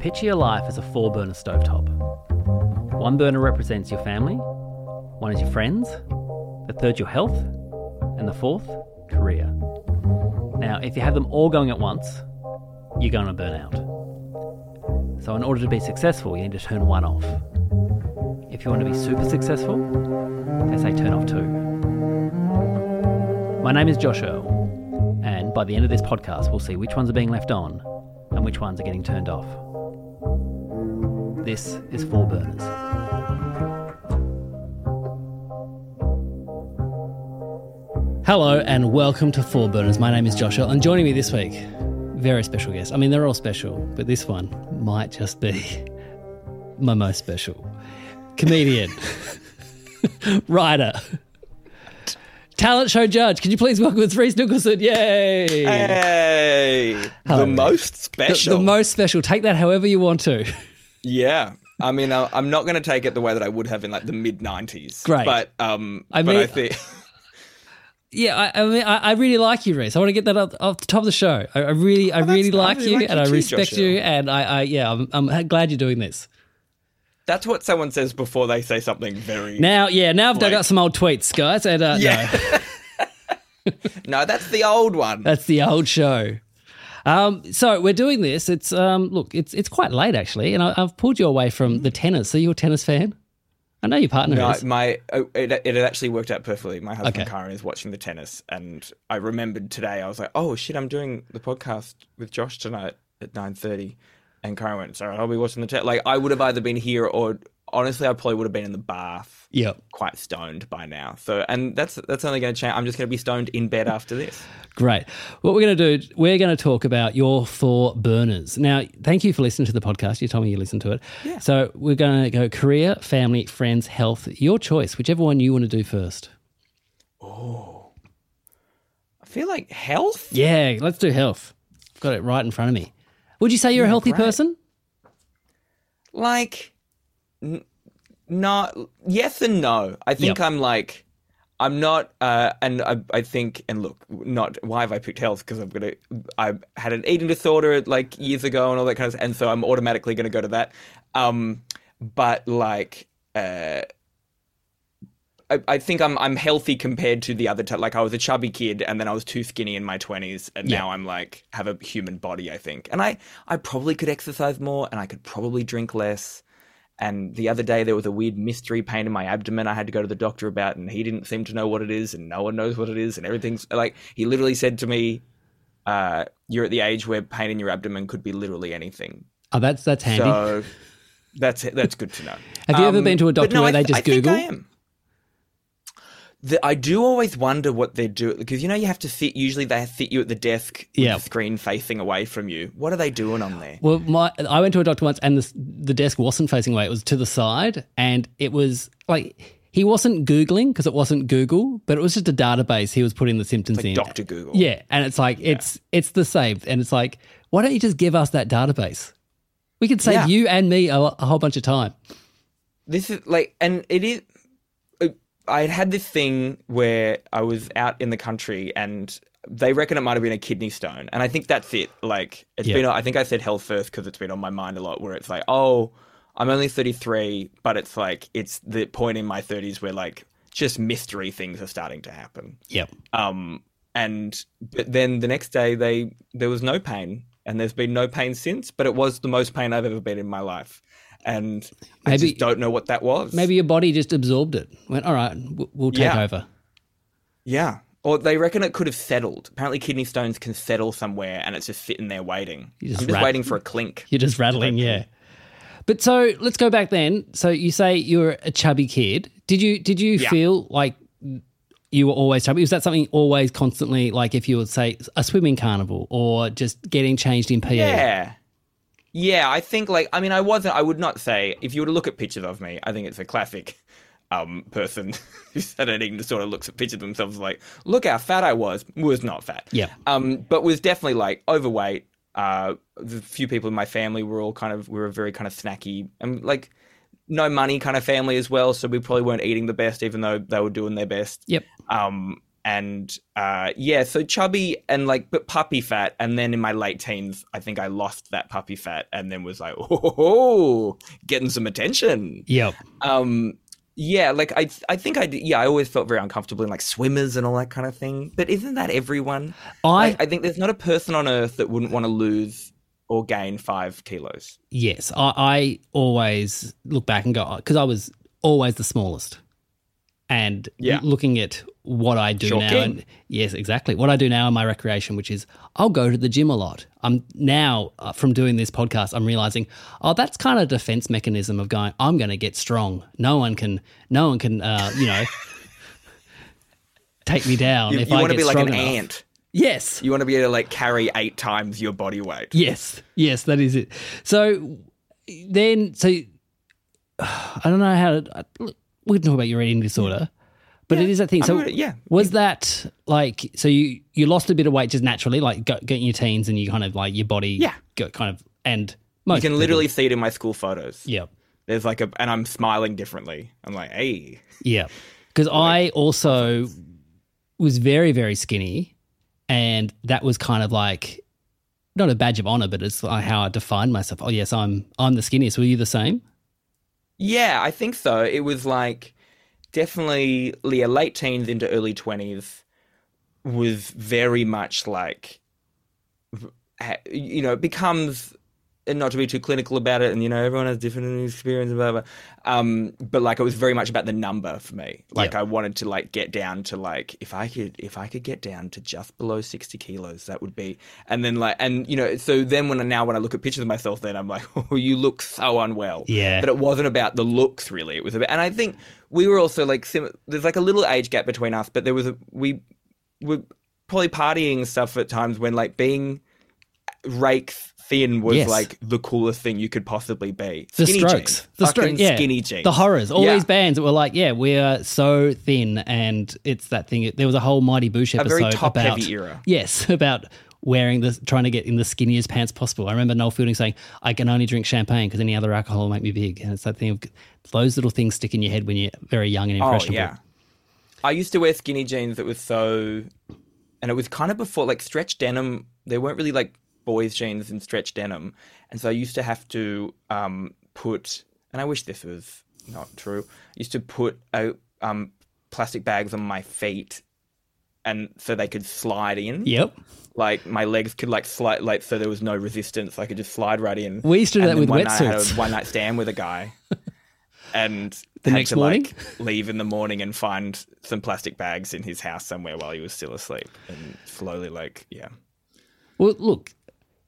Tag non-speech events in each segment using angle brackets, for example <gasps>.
Picture your life as a four burner stovetop. One burner represents your family, one is your friends, the third your health, and the fourth, career. Now, if you have them all going at once, you're going to burn out. So, in order to be successful, you need to turn one off. If you want to be super successful, they say turn off two. My name is Josh Earl, and by the end of this podcast, we'll see which ones are being left on and which ones are getting turned off. This is Four Burners. Hello and welcome to Four Burners. My name is Joshua, and joining me this week, very special guest. I mean, they're all special, but this one might just be <laughs> my most special. Comedian, <laughs> writer, talent show judge. Could you please welcome Rhys Nicholson? Yay! Hey, Hello, the Rhys. most The, special. the most special. Take that however you want to. Yeah. I mean, I- I'm not going to take it the way that I would have in like the mid '90s. Great. but um, I but mean- I think <laughs> Yeah, I, I mean, I, I really like you, Rhys. I want to get that off, off the top of the show. I, I really, I Oh, that's- really I like really you, like and you I respect Joshua. you, and I, I yeah, I'm, I'm glad you're doing this. that's what someone says before they say something very. Now, yeah, now I've dug up some old tweets, guys, and uh, Yeah. no, <laughs> no, that's the old one. that's the old show. Um, so we're doing this. It's um, look, it's it's quite late actually, and I, I've pulled you away from the tennis. So you're a tennis fan? I know your partner No, is. my oh, it, it actually worked out perfectly. My husband Okay. Kyran is watching the tennis, and I remembered today. I was like, "Oh shit, I'm doing the podcast with Josh tonight at 9.30. And Kyran went, "Sorry, I'll be watching the tennis." Like I would have either been here or honestly, I probably would have been in the bath. yeah, quite stoned by now. So, and that's that's only going to change. I'm just going to be stoned in bed after this. great. What we're going to do, we're going to talk about your four burners. Now, thank you for listening to the podcast. You told me you listened to it. Yeah. So we're going to go career, family, friends, health. Your choice, whichever one you want to do first. Oh, I feel like health. Yeah, let's do health. I've got it right in front of me. Would you say you're a healthy great. person? Like, not yes and no. I think Yep. I'm like. I'm not, uh, and I, I think, and look, not why have I picked health? Because I'm gonna, I had an eating disorder like years ago and all that kind of, and so I'm automatically gonna go to that. Um, but like, uh, I, I think I'm I'm healthy compared to the other. T- like I was a chubby kid, and then I was too skinny in my twenties, and Yeah. now I'm like have a human body. I think, and I I probably could exercise more, and I could probably drink less. And the other day there was a weird mystery pain in my abdomen. I had to go to the doctor about, and he didn't seem to know what it is, and no one knows what it is, and everything's like he literally said to me, uh, "You're at the age where pain in your abdomen could be literally anything." Oh, that's that's handy. So that's that's good to know. Have you ever Um, been to a doctor no, where I they just I Google? I. The, I do always wonder what they're doing because you know you have to sit. Usually they sit you at the desk with Yeah. the screen facing away from you. What are they doing on there? Well, my I went to a doctor once, and the the desk wasn't facing away; it was to the side, and it was like he wasn't googling because it wasn't Google, but it was just a database he was putting the symptoms Like in. Doctor Google. Yeah, and it's like it's it's the same, and it's like, why don't you just give us that database? We could save Yeah. you and me a, a whole bunch of time. This is like, and it is. I had had this thing where I was out in the country and they reckon it might have been a kidney stone. And I think that's it. Like, it's Yeah. been, I think I said health first because it's been on my mind a lot where it's like, oh, I'm only 33, but it's like, it's the point in my 30s where like just mystery things are starting to happen. Yep. Um, and but then the next day they there was no pain, and there's been no pain since. But it was the most pain I've ever been in my life, and I Maybe- just don't know what that was. Maybe your body just absorbed it. Went all right. We'll, take Yeah. over. yeah. Or they reckon it could have settled. Apparently, kidney stones can settle somewhere, and it's just sitting there waiting. You just I'm just rat- waiting for a clink. You're just rattling, yeah. But so let's go back then. So you say you're a chubby kid. Did you did you Yeah. feel like you were always chubby? Was that something always constantly like if you would say a swimming carnival or just getting changed in PE? Yeah. Yeah, I think like I mean I wasn't I would not say if you were to look at pictures of me, I think it's a classic um person <laughs> who's had an eating disorder looks at pictures of themselves like, look how fat I was. Was not fat. Yeah. Um, but was definitely like overweight. Uh the few people in my family were all kind of we were very kind of snacky and like no money kind of family as well, so we probably weren't eating the best even though they were doing their best. Yep. Um and uh, yeah, so chubby and like, but puppy fat. And then in my late teens, I think I lost that puppy fat, and then was like, oh, getting some attention. Yep. Um, yeah, like I, I think I, yeah, I always felt very uncomfortable in like swimmers and all that kind of thing. But isn't that everyone? I Like, I think there's not a person on earth that wouldn't want to lose or gain five kilos. yes, I, I always look back and go because I was always the smallest, and Yeah. looking at what I do now, and yes, exactly what I do now in my recreation, which is I'll go to the gym a lot. I'm now uh, from doing this podcast, I'm realizing, oh, that's kind of defense mechanism of going. I'm going to get strong. No one can, no one can, uh, you know. Take me down You, if you I want to be like an enough. ant. Yes, You want to be able to like carry eight times your body weight. Yes, yes, that is it. So then, so <sighs> I don't know how to. We can talk about your eating disorder, but it is that thing. So gonna- yeah. was that like so you you lost a bit of weight just naturally, like getting your teens, and you kind of like your body, Yeah. got kind of and most You can people- literally see it in my school photos. yeah, There's like a, and I'm smiling differently. I'm like, hey, yeah, because I also was very very skinny, and that was kind of like. Not a badge of honor, but it's like how I defined myself. Oh yes, I'm I'm the skinniest. Were you the same? Yeah, I think so. It was like definitely yeah, late teens into early 20s was very much like, you know, it becomes, and not to be too clinical about it, and you know, everyone has different experience, blah, blah. Um, but like, it was very much about the number for me. Like, Yeah. I wanted to like get down to like, if I could, if I could get down to just below 60 kilos, that would be, and then like, and you know, so then when I, now when I look at pictures of myself, then I'm like, <laughs> oh, you look so unwell. Yeah. But it wasn't about the looks really. It was about, and I think we were also like, sim- there's like a little age gap between us, but there was a, we were probably partying stuff at times when like being rake thin was Yes. like the coolest thing you could possibly be. The Skinny strokes, jeans. the strokes, yeah, skinny jeans. the horrors. All Yeah. these bands that were like, yeah, we're so thin, and it's that thing. There was a whole Mighty Boosh A episode very top about heavy era. yes, <laughs> about wearing this, trying to get in the skinniest pants possible. I remember Noel Fielding saying, "I can only drink champagne because any other alcohol will make me big," and it's that thing of those little things stick in your head when you're very young and impressionable. Oh impressionable. yeah. I used to wear skinny jeans that was so, and it was kind of before like stretch denim. They weren't really like boys jeans and stretch denim, and so I used to have to um, put. And I wish this was not true. I used to put a, um, plastic bags on my feet, and so they could slide in. Yep. Like my legs could like slide, like so there was no resistance. I could just slide right in. We used to do And that with one night I had wetsuits. one night stand with a guy, <laughs> and The had next to, morning? like, leave in the morning and find some plastic bags in his house somewhere while he was still asleep, and slowly, like, yeah, Well, look,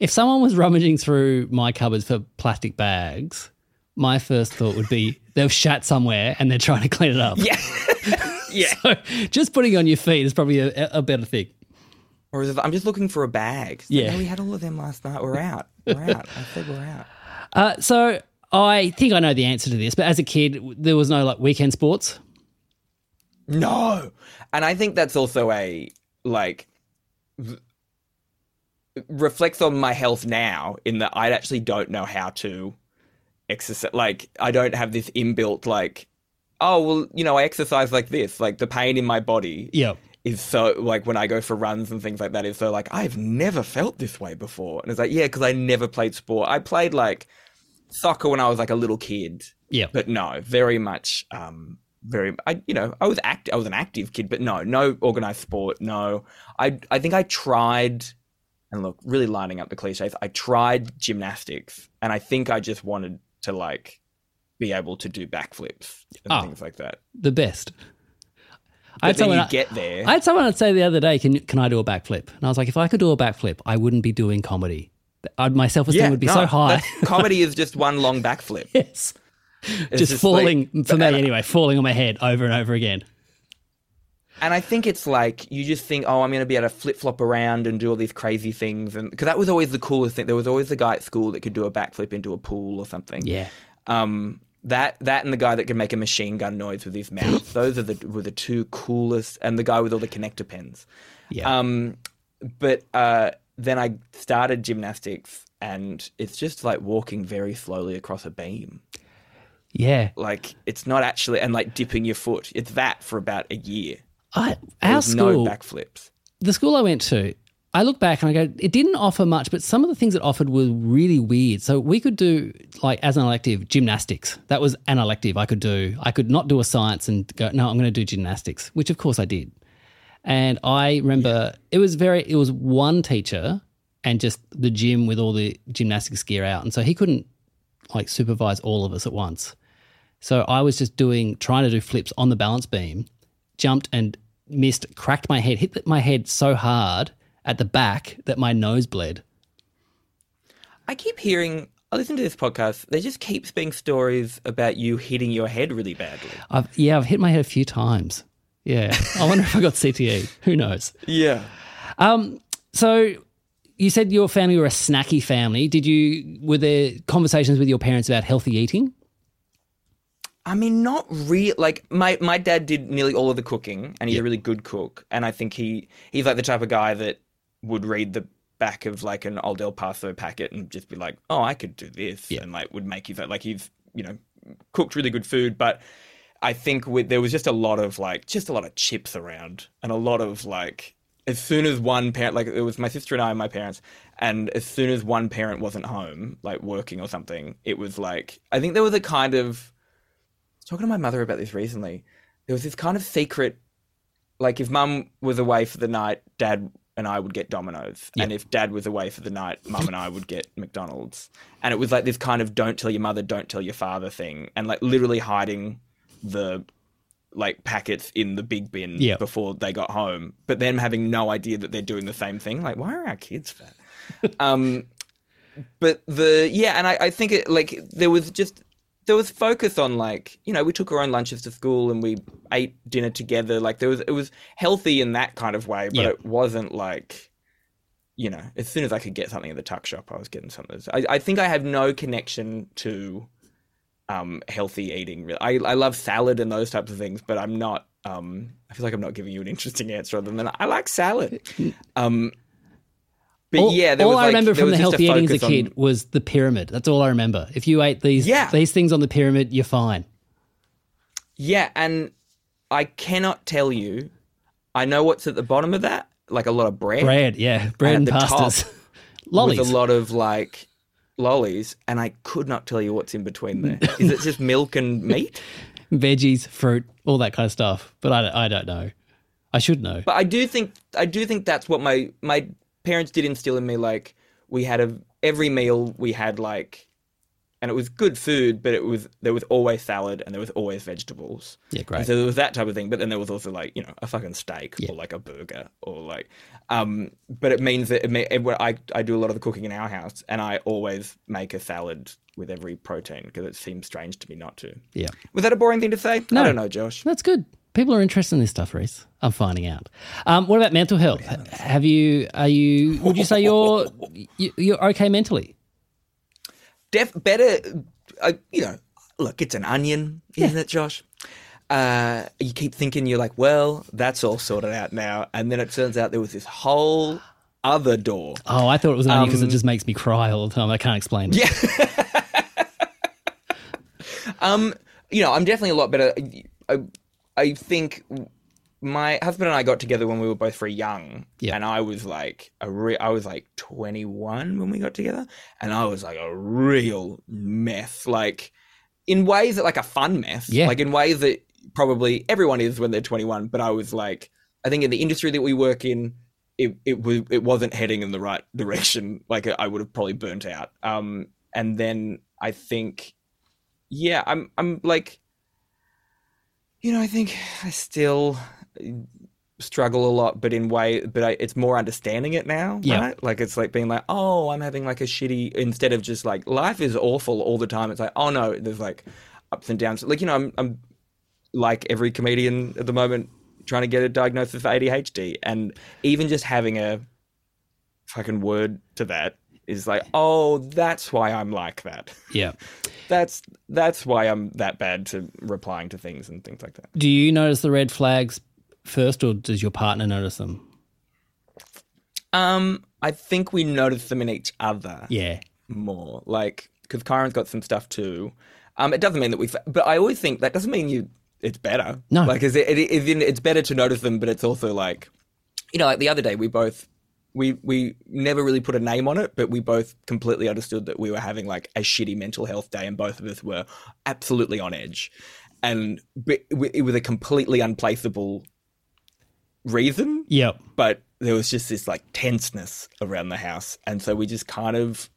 if someone was rummaging through my cupboards for plastic bags, my first thought would be <laughs> they've shat somewhere and they're trying to clean it up. yeah, <laughs> <laughs> yeah. So just putting on your feet is probably a, a better thing. Or is it, I'm just looking for a bag. It's like, Yeah. "No, we had all of them last night. We're out. We're out. I said we're out. <laughs> Uh, so I think I know the answer to this, but as a kid, there was no like weekend sports. No. And I think that's also a like v- reflects on my health now in that I actually don't know how to exercise like I don't have this inbuilt like oh well you know I exercise like this like the pain in my body Yeah. is so like when I go for runs and things like that is so like I've never felt this way before and it's like yeah because I never played sport I played like soccer when I was like a little kid Yeah. but no, very much, um, very. I, you know, I was act, I was an active kid, but no, no organized sport. No, I, I think I tried, and look, really lining up the cliches. I tried gymnastics, and I think I just wanted to like be able to do backflips and Oh. things like that. the best. I But had then someone, you get there. I had someone say the other day, "Can can I do a backflip?" And I was like, "If I could do a backflip, I wouldn't be doing comedy. I'd, my self esteem would be no, so high." <laughs> comedy is just one long backflip. yes, It's just, just falling like- for me I- anyway, falling on my head over and over again. And I think it's like you just think, oh, I'm going to be able to flip flop around and do all these crazy things, and because that was always the coolest thing. There was always the guy at school that could do a backflip into a pool or something. Yeah, Um, that that and the guy that can make a machine gun noise with his mouth. <gasps> Those are the were the two coolest, and the guy with all the connector pins. yeah. Um, but uh, then I started gymnastics, and it's just like walking very slowly across a beam. yeah. Like it's not actually, and like dipping your foot. It's that for about a year. I, our school no backflips. the school I went to, I look back and I go, it didn't offer much, but some of the things it offered were really weird. So we could do, like, as an elective, gymnastics. That was an elective I could do. I could not do a science and go, no, I'm going to do gymnastics, which of course I did. And I remember it was very, it was one teacher and just the gym with all the gymnastics gear out. And so he couldn't like supervise all of us at once. So I was just doing, trying to do flips on the balance beam, jumped and missed, cracked my head, hit my head so hard at the back that my nose bled. I keep hearing. I listen to this podcast. There just keeps being stories about you hitting your head really badly. I've, yeah, I've hit my head a few times. Yeah. I wonder if I got CTE. Who knows? Yeah. Um, so you said your family were a snacky family. Did you, were there conversations with your parents about healthy eating? I mean, not real. Like my my dad did nearly all of the cooking, and he's a really good cook. And I think he he's like the type of guy that would read the back of like an old El Paso packet and just be like, "Oh, I could do this," and like would make his like he's you know cooked really good food, but. I think with, there was just a lot of like just a lot of chips around and a lot of like as soon as one parent like it was my sister and I and my parents and as soon as one parent wasn't home like working or something it was like I think there was a kind of talking to my mother about this recently there was this kind of secret like if mum was away for the night dad and I would get Domino's and if dad was away for the night mum and I would get McDonald's and it was like this kind of don't tell your mother don't tell your father thing and like literally hiding the like packets in the big bin Yeah. before they got home, but them having no idea that they're doing the same thing. Like, why are our kids fat? <laughs> um, but the yeah, and I, I think it like there was just there was focus on like you know we took our own lunches to school and we ate dinner together. Like there was it was healthy in that kind of way, but Yeah. it wasn't like you know as soon as I could get something at the tuck shop, I was getting something. I, I think I have no connection to um, healthy eating. I I love salad and those types of things, but I'm not. Um, I feel like I'm not giving you an interesting answer other than I like salad. <laughs> Um, but all, yeah, there all was I like, remember from the healthy eating as a focus on- kid was the pyramid. That's all I remember. If you ate these Yeah. these things on the pyramid, you're fine. Yeah, and I cannot tell you. I know what's at the bottom of that, like a lot of bread, Bread, yeah, bread and, top pastas, <laughs> lollies. with a lot of like lollies, and I could not tell you what's in between there. <laughs> Is it just milk and meat? veggies, fruit, all that kind of stuff. But I, I don't know. I should know. But I do think I do think that's what my my parents did instill in me. Like we had a every meal we had like, and it was good food, but it was there was always salad and there was always vegetables. Yeah, And great. so there was that type of thing, but then there was also like you know a fucking steak or like a burger or like, um. But it means that it may, it, I I do a lot of the cooking in our house, and I always make a salad with every protein because it seems strange to me not to. Yeah, Was that a boring thing to say? No. I don't know, Josh. that's good. People are interested in this stuff, Rhys. I'm finding out. Um, what about mental health? Have you? Are you? Would you say you're you- you're okay mentally? def better uh, you know look it's an onion isn't it josh uh, you keep thinking you're like well that's all sorted out now and then it turns out there was this whole other door Oh, I thought it was an onion because it Um, just makes me cry all the time. I can't explain. it. yeah <laughs> um you know i'm definitely a lot better i, I think my husband and i got together when we were both very young Yeah. and i was like a re- i was like 21 when we got together and i was like a real mess like in ways that like a fun mess Yeah. like in ways that probably everyone is when they're 21 but i was like i think in the industry that we work in it it was it wasn't heading in the right direction <laughs> like i would have probably burnt out um and then i think yeah i'm i'm like you know i think i still struggle a lot but in way but I, it's more understanding it now Yeah. right? Like it's like being like oh i'm having like a shitty instead of just like life is awful all the time. It's like oh no there's like ups and downs. Like you know i'm, I'm like every comedian at the moment trying to get a diagnosis for adhd and even just having a fucking word to that is like oh that's why i'm like that Yeah. <laughs> that's that's why i'm that bad to replying to things and things like that Do you notice the red flags first, or does your partner notice them? Um, I think we notice them in each other Yeah. more, like because Kyran's got some stuff too. Um, it doesn't mean that we, but I always think that doesn't mean you it's better. No. like is it, it, it, it's better to notice them, but it's also like, you know, like the other day we both we we never really put a name on it, but we both completely understood that we were having like a shitty mental health day, and both of us were absolutely on edge, and was a completely unplaceable reason. Yep. but there was just this like tenseness around the house. And so we just kind of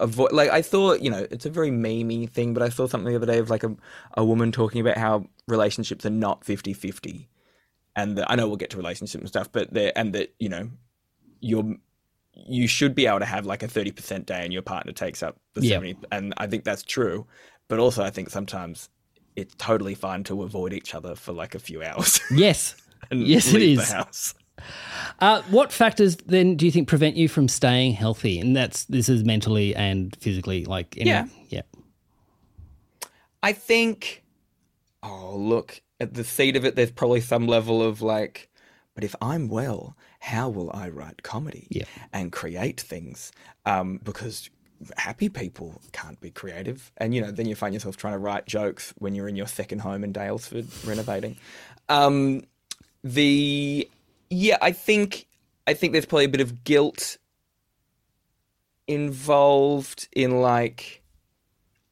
avoid like i thought you know it's a very memey thing but i saw something the other day of like a, a woman talking about how relationships are not 50-50 and that, i know we'll get to relationships and stuff but and that you know you're you should be able to have like a 30% day and your partner takes up the Yeah. 70 and i think that's true but also i think sometimes it's totally fine to avoid each other for like a few hours <laughs> Yes. and Yes, it is. house Uh, what factors then do you think prevent you from staying healthy? And that's this is mentally and physically, like any, Yeah. yeah, I think, oh, look, at the seed of it, there's probably some level of like, but if I'm well, how will I write comedy Yeah. and create things? Um, because happy people can't be creative. And, you know, then you find yourself trying to write jokes when you're in your second home in Daylesford renovating. Um, the, yeah, I think, I think there's probably a bit of guilt involved in like,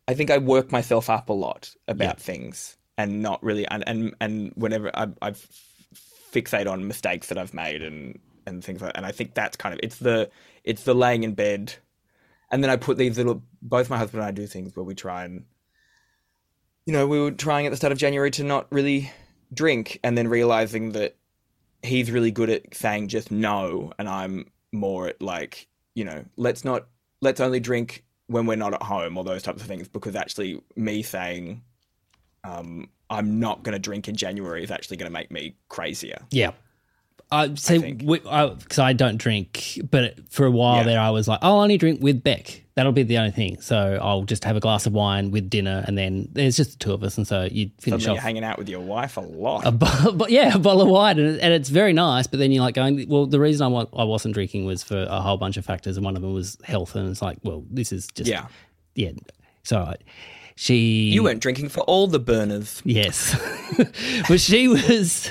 I think I work myself up a lot about things and not really and and, and whenever I I fixate on mistakes that I've made and and things like and I think that's kind of it's the it's the laying in bed. And then I put these little both my husband and I do things where we try and you know we were trying at the start of January to not really drink and then realizing that he's really good at saying just no and I'm more at like you know let's not let's only drink when we're not at home or those types of things because actually me saying um, I'm not going to drink in January is actually going to make me crazier. yeah. Uh, I see because I, I don't drink, but for a while Yeah. there, I was like, oh, "I'll only drink with Beck. That'll be the only thing." So I'll just have a glass of wine with dinner, and then there's just the two of us, and so you finish Suddenly you're off hanging out with your wife a lot. a bo- but yeah, a bottle of wine, and, and it's very nice. But then you're like going, well, the reason I wa- I wasn't drinking was for a whole bunch of factors, and one of them was health. And it's like, well, this is just yeah, yeah. So I- she you weren't drinking for all the burners. yes, <laughs> but she was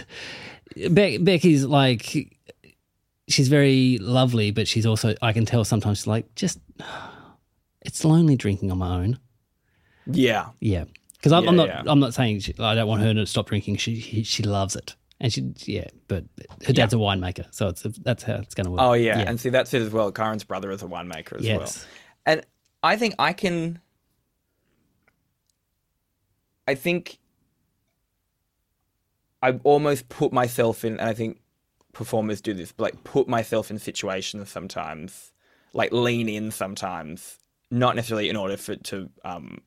Be- Becky's like she's very lovely, but she's also I can tell sometimes she's like just it's lonely drinking on my own. Yeah, Yeah, because I'm, I'm not. yeah. I'm not saying she, I don't want her to stop drinking. She she, she loves it, and she yeah. But her dad's a winemaker, so it's that's how it's going to work. Oh yeah. and see that's it as well. Kyran's brother is a winemaker as Yes. well, and I think I can. I think I almost put myself in, and I think performers do this, but like put myself in situations sometimes, like lean in sometimes, not necessarily in order for it to, um,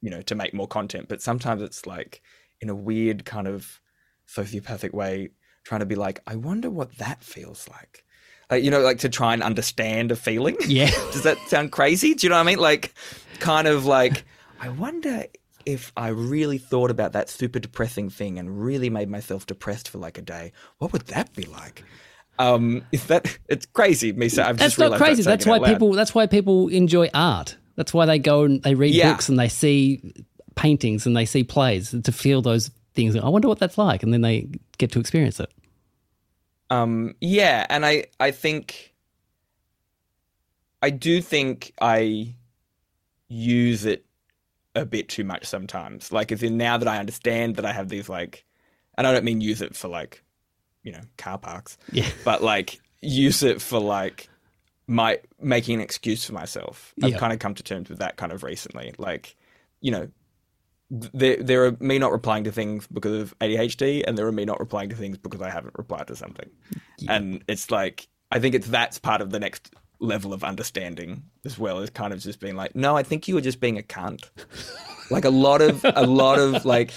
you know, to make more content, but sometimes it's like in a weird kind of sociopathic way, trying to be like, I wonder what that feels like. Like, you know, like to try and understand a feeling. Yeah. <laughs> Does that sound crazy? Do you know what I mean? Like, kind of like, I wonder if I really thought about that super depressing thing and really made myself depressed for like a day, what would that be like? Um, is that it's crazy? Me, so I've that's just not crazy. that That's why it out loud. people. That's why people enjoy art. That's why they go and they read Yeah. books and they see paintings and they see plays to feel those things. I wonder what that's like, and then they get to experience it. Um, yeah, and I I think I do think I use it a bit too much sometimes. Like, as in now that I understand that I have these like, and I don't mean use it for like, you know, car parks, Yeah. but like use it for like my making an excuse for myself. I've Yeah. kind of come to terms with that kind of recently. Like, you know, th- there there are me not replying to things because of ADHD, and there are me not replying to things because I haven't replied to something. And it's like I think it's that's part of the next level of understanding as well as kind of just being like, no, I think you were just being a cunt. <laughs> like a lot of a lot of like,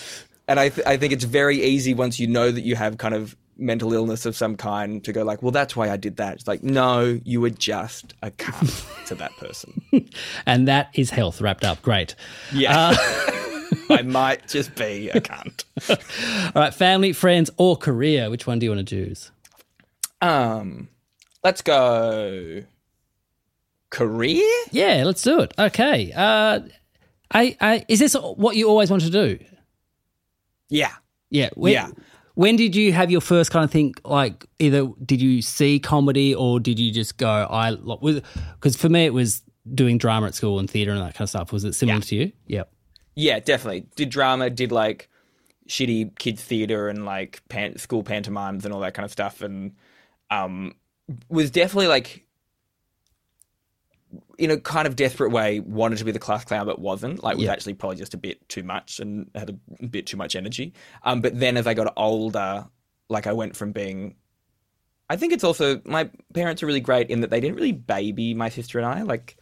and I th- I think it's very easy once you know that you have kind of mental illness of some kind to go like, well, that's why I did that. It's like, no, you were just a cunt to that person. <laughs> And that is health wrapped up. Great. Yeah. <laughs> I might just be a cunt. All right, family, friends, or career. Which one do you want to choose? Um, let's go. Career? Yeah, let's do it. Okay. Uh, I, I, is this what you always want to do? Yeah. Yeah. When, Yeah. When did you have your first kind of think like either did you see comedy or did you just go I because for me it was doing drama at school and theater and that kind of stuff. Was it similar Yeah. to you? Yep. Yeah, definitely. Did drama, did like shitty kids theater and like pan- school pantomimes and all that kind of stuff, and um, was definitely like in a kind of desperate way wanted to be the class clown but wasn't like was Yeah. actually probably just a bit too much and had a bit too much energy um but then as i got older like i went from being i think it's also my parents are really great in that they didn't really baby my sister and i like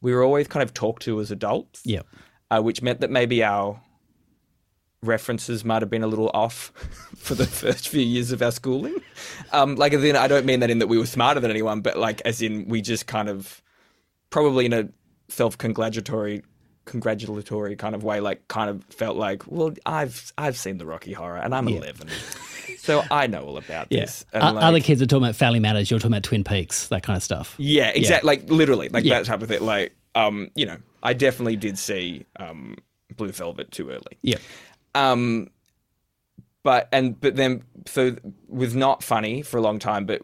we were always kind of talked to as adults Yep. uh, which meant that maybe our references might have been a little off <laughs> for the first few years of our schooling. Um, like, as in, I don't mean that in that we were smarter than anyone, but like, as in, we just kind of probably in a self-congratulatory, congratulatory kind of way, like, kind of felt like, well, I've I've seen the Rocky Horror, and I'm 11, so I know all about this. And like, Other kids are talking about Family Matters. You're talking about Twin Peaks, that kind of stuff. Yeah, exactly. Like literally, like Yeah. that type of thing. Like, um, you know, I definitely did see um, Blue Velvet too early. yeah Um, but and but then so was not funny for a long time, but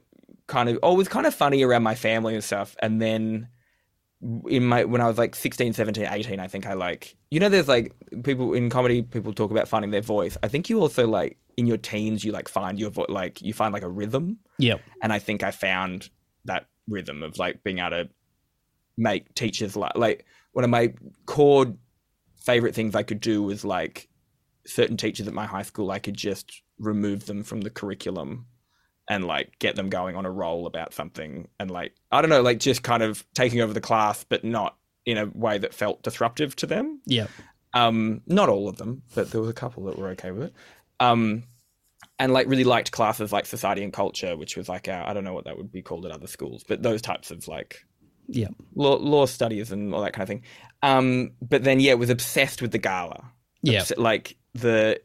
kind of oh, was kind of funny around my family and stuff. And then in my when I was like 16, 17, 18, I think I like you know there's like people in comedy people talk about finding their voice. I think you also like in your teens you like find your voice like you find like a rhythm Yeah. and I think I found that rhythm of like being able to make teachers like like one of my core favorite things I could do was like certain teachers at my high school I could just remove them from the curriculum and like get them going on a roll about something and like I don't know like just kind of taking over the class but not in a way that felt disruptive to them yeah um, not all of them, but there was a couple that were okay with it. Um, and like really liked classes like society and culture, which was like our, I don't know what that would be called at other schools, but those types of like yeah law, law studies and all that kind of thing. Um, but then yeah, was obsessed with the gala. Yeah. Obs- like the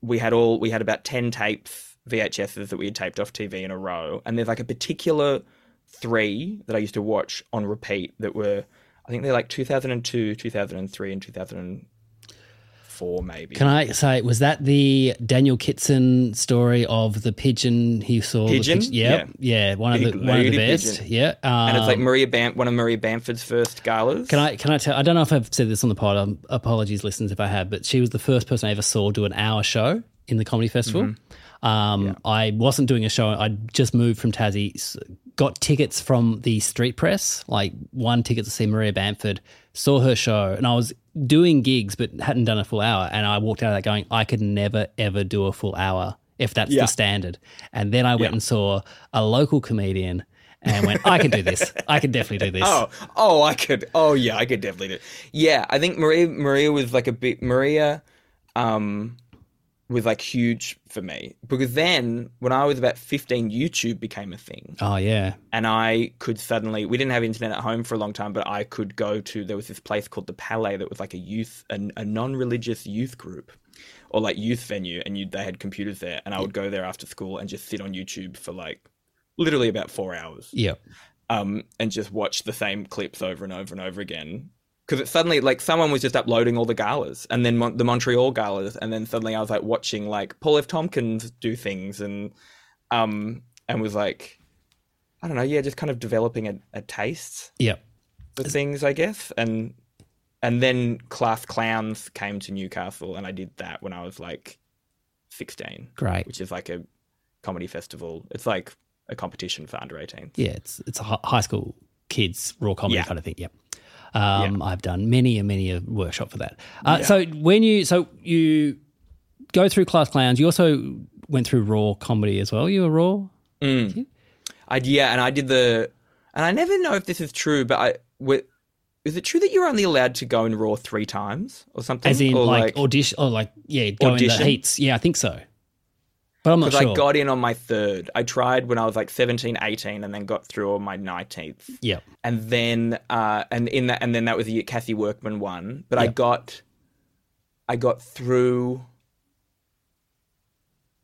we had all we had about ten tapes VHSs that we had taped off TV in a row, and there's like a particular three that I used to watch on repeat that were I think they're like 2002, 2003, and 2004 maybe. Can I say, was that the Daniel Kitson story of the pigeon he saw? the Pigeon? Yep. Yeah. One of the one of the best. pigeon. Yeah. Um, and it's like Maria Bam- one of Maria Bamford's first galas. Can I can I tell? I don't know if I've said this on the pod. Um, apologies, listeners, if I have. But she was the first person I ever saw do an hour show in the comedy festival. Mm-hmm. Um, I wasn't doing a show. I just moved from Tassie. Got tickets from the street press, like one ticket to see Maria Bamford. Saw her show, and I was doing gigs, but hadn't done a full hour. And I walked out of that going, I could never ever do a full hour if that's Yeah. the standard. And then I went Yeah. and saw a local comedian. And went, I can do this. I can definitely do this. <laughs> Oh, oh, I could. Oh, yeah, I could definitely do. It. Yeah, I think Maria Maria was like a bit Maria, um, was like huge for me because then when I was about fifteen, YouTube became a thing, Oh yeah. and I could suddenly. We didn't have internet at home for a long time, but I could go to. There was this place called the Palais that was like a youth, a, a non-religious youth group. Or like youth venue, and you they had computers there, and I would go there after school and just sit on YouTube for like literally about four hours Yep. um, and just watch the same clips over and over and over again. Because it suddenly, like, someone was just uploading all the galas, and then Mon- the Montreal galas, and then suddenly I was like watching like Paul F. Tompkins do things, and um, and was like, I don't know, yeah, just kind of developing a, a taste yeah for things, I guess, and and then Class Clowns came to Newcastle, and I did that when I was like sixteen, Great. which is like a comedy festival. It's like a competition for under 18 Yeah, it's it's a high school kids raw comedy Yeah. kind of thing. Yep. Um, I've done many and many a workshop for that. Uh, So when you so you go through class clowns, you also went through raw comedy as well. You were raw. I yeah, and I did the, and I never know if this is true, but I wi- is it true that you're only allowed to go in Raw three times or something? As in or like, audition or like yeah, go in Audition? the heats. Yeah, I think so. But I'm not because sure. I got in on my third. I tried when I was like 17, 18, and then got through on my 19th. yeah. And then uh and in that and then that was the year Kathy Workman won. But I got I got through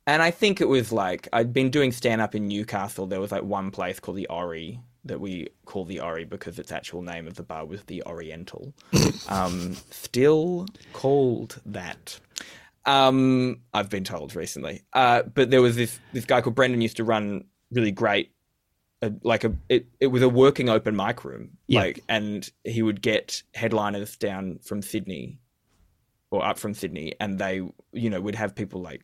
and I think it was like I'd been doing stand up in Newcastle. There was like one place called the Ori that we call the Ori because its actual name of the bar was the Oriental. <laughs> um, still called that. Um, I've been told recently. Uh, but there was this this guy called Brendan used to run really great, uh, like a it, it was a working open mic room, Yeah. like, and he would get headliners down from Sydney, or up from Sydney, and they you know would have people like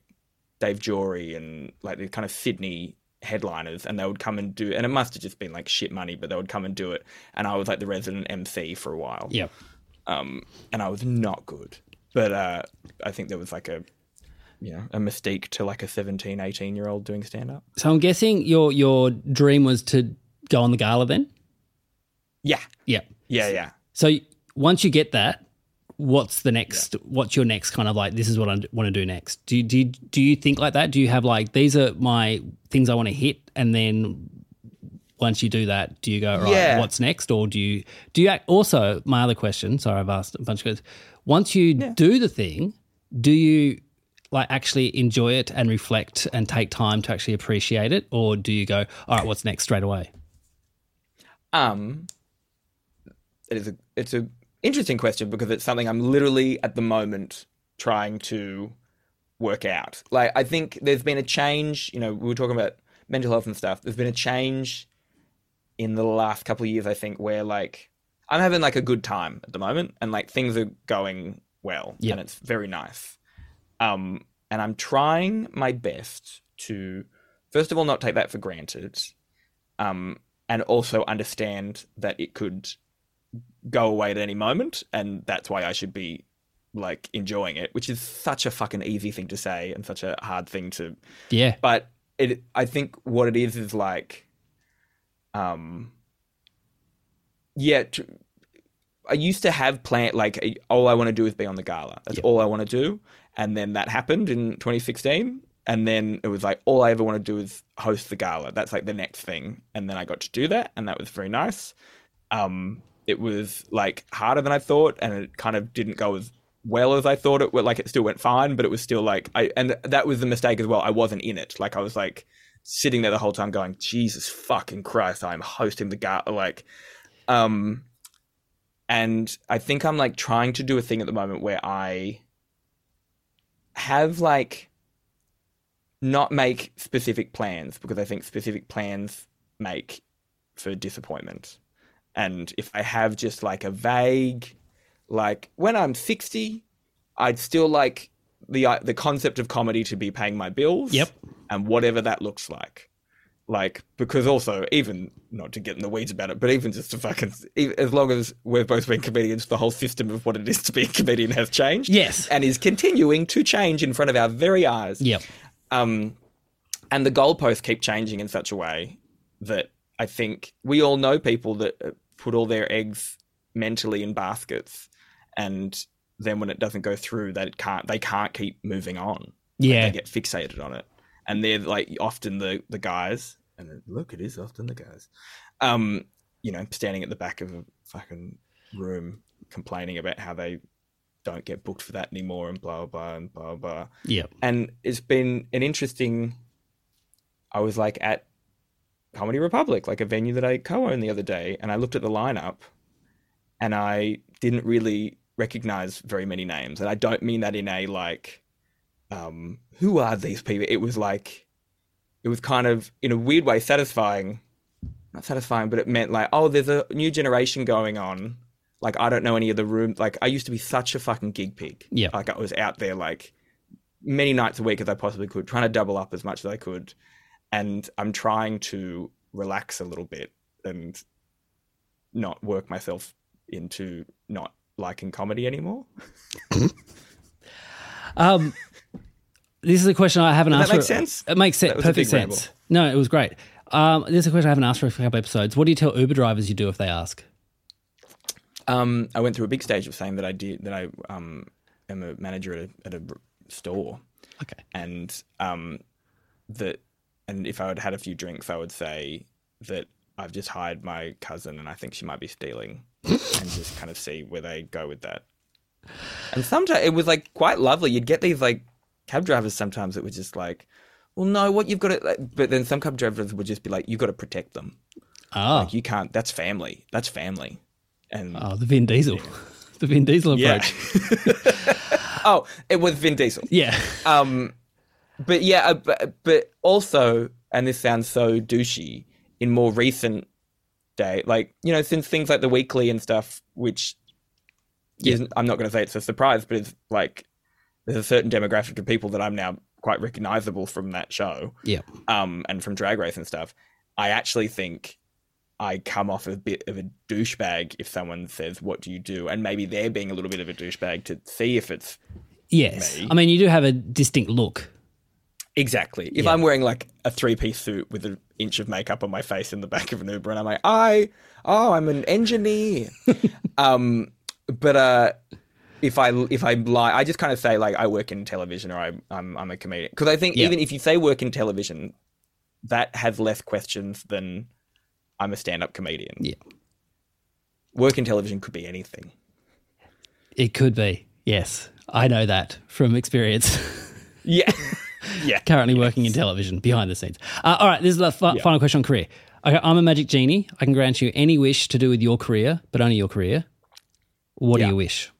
Dave Jory and like the kind of Sydney headliners, and they would come and do, and it must have just been like shit money, but they would come and do it, and I was like the resident MC for a while Yep. um, and I was not good. But uh, I think there was like a, you know, a mystique to like a 17, 18 year old doing stand up. So I'm guessing your your dream was to go on the gala then. Yeah, Yeah. yeah, yeah. So once you get that, what's the next? What's your next kind of like? This is what I want to do next. Do you, do you, do you think like that? Do you have like these are my things I want to hit, and then once you do that, do you go right? Yeah. What's next, or do you do you act, also? My other question. Sorry, I've asked a bunch of questions. Once you do the thing, do you like actually enjoy it and reflect and take time to actually appreciate it, or do you go, all right, what's next straight away? Um, it is a it's a interesting question because it's something I'm literally at the moment trying to work out. Like I think there's been a change. You know, we were talking about mental health and stuff. There's been a change in the last couple of years. I think where like I'm having like a good time at the moment, and like things are going well, Yep. and it's very nice. Um, and I'm trying my best to, first of all, not take that for granted. Um, and also understand that it could go away at any moment, and that's why I should be like enjoying it, which is such a fucking easy thing to say and such a hard thing to. Yeah. But it, I think what it is is like, um, yeah. I used to have plan like all I want to do is be on the gala. That's all I want to do, and then that happened in 2016, and then it was like all I ever want to do is host the gala. That's like the next thing, and then I got to do that, and that was very nice. Um, it was like harder than I thought, and it kind of didn't go as well as I thought it would. Like it still went fine, but it was still like I and that was the mistake as well. I wasn't in it. Like I was like sitting there the whole time going, Jesus fucking Christ, I'm hosting the gala. Like, um, and I think I'm like trying to do a thing at the moment where I have like not make specific plans because I think specific plans make for disappointment. And if I have just like a vague, like when I'm 60, I'd still like the uh, the concept of comedy to be paying my bills. Yep. And whatever that looks like. Like because also even not to get in the weeds about it, but even just to fucking as long as we've both been comedians, the whole system of what it is to be a comedian has changed. Yes. And is continuing to change in front of our very eyes. Yep. Um, and the goalposts keep changing in such a way that I think we all know people that uh, put all their eggs mentally in baskets, and then when it doesn't go through, that it can't they can't keep moving on. Yeah. they get fixated on it, and they're like often the the guys. And look, it is often the guys. Um, you know, standing at the back of a fucking room complaining about how they don't get booked for that anymore and blah blah blah and blah blah Yep. and it's been an interesting i was like at comedy republic like a venue that i co-owned the other day and i looked at the lineup and i didn't really recognize very many names and i don't mean that in a like um who are these people it was like it was kind of in a weird way satisfying not satisfying but it meant like oh there's a new generation going on like i don't know any of the room like i used to be such a fucking gig pig Yeah. like i was out there like many nights a week as I possibly could, trying to double up as much as I could. And I'm trying to relax a little bit and not work myself into not liking comedy anymore. <laughs> Um, this is a question I haven't Does asked. that make for- sense? It makes sense. That was a Perfect big ramble. sense. No, it was great. Um, this is a question I haven't asked for a couple episodes. What do you tell Uber drivers you do if they ask? Um, I went through a big stage of saying that I did that I um, am a manager at a, at a r- store, Okay. and um, that and if I had had a few drinks, I would say that I've just hired my cousin, and I think she might be stealing, <laughs> and just kind of see where they go with that. And sometimes it was like quite lovely. You'd get these like cab drivers sometimes that were just like, "Well, no, what you've got to," like, but then some cab drivers would just be like, you've got to protect them. Oh, Like you can't. That's family. That's family." And oh, the Vin Diesel. <laughs> the Vin Diesel Yeah. approach. <laughs> oh, it was Vin Diesel. Yeah. Um, but yeah, uh, but, but also, and this sounds so douchey, in more recent day, like you know, since things like the weekly and stuff, which Yeah. isn't, I'm not going to say it's a surprise, but it's like there's a certain demographic of people that I'm now quite recognizable from that show, Yeah. um, and from Drag Race and stuff. I actually think I come off a bit of a douchebag if someone says, "What do you do?" and maybe they're being a little bit of a douchebag to see if it's Yes. Me. I mean, you do have a distinct look. Exactly. If Yeah. I'm wearing like a three piece suit with an inch of makeup on my face in the back of an Uber and I'm like, I oh, I'm an engineer. <laughs> um but uh if I if I lie, I just kind of say like I work in television or I, I'm I'm a comedian because I think Yeah. even if you say work in television, that has less questions than I'm a stand up comedian. Yeah. Work in television could be anything. It could be. Yes. I know that from experience. <laughs> Yeah, <laughs> yeah. Currently working in television behind the scenes. Uh, all right. This is the fi- Yeah. final question on career. Okay. I'm a magic genie. I can grant you any wish to do with your career, but only your career. What Yeah. do you wish?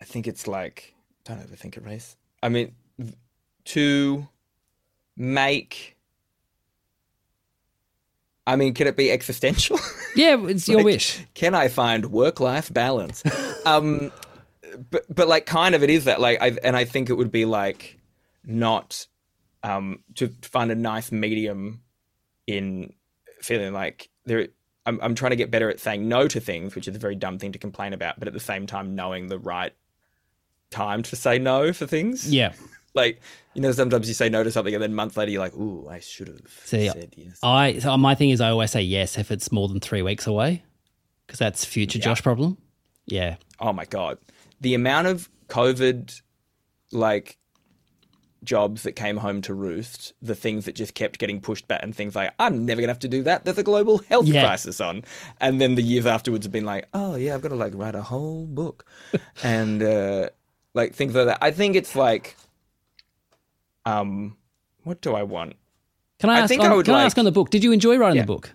I think it's like don't overthink it, race. I mean, to make. I mean, can it be existential? <laughs> Yeah, it's your wish. Can I find work-life balance? <laughs> um, but but like, kind of, it is that like, I and I think it would be like not um to find a nice medium in feeling like there. I'm I'm trying to get better at saying no to things, which is a very dumb thing to complain about, but at the same time knowing the right time to say no for things. Yeah. Like you know, sometimes you say no to something, and then months later you're like, "Ooh, I should have See, said yes." I so my thing is I always say yes if it's more than three weeks away because that's future Josh problem. Yeah. oh my god the amount of covid like jobs that came home to roost the things that just kept getting pushed back and things like i'm never gonna have to do that there's a global health Yeah. crisis on and then the years afterwards have been like oh yeah i've got to like write a whole book <laughs> and uh like things like that i think it's like um what do i want Can I I ask? think on, I would can I ask on the book? Did you enjoy writing Yeah. the book?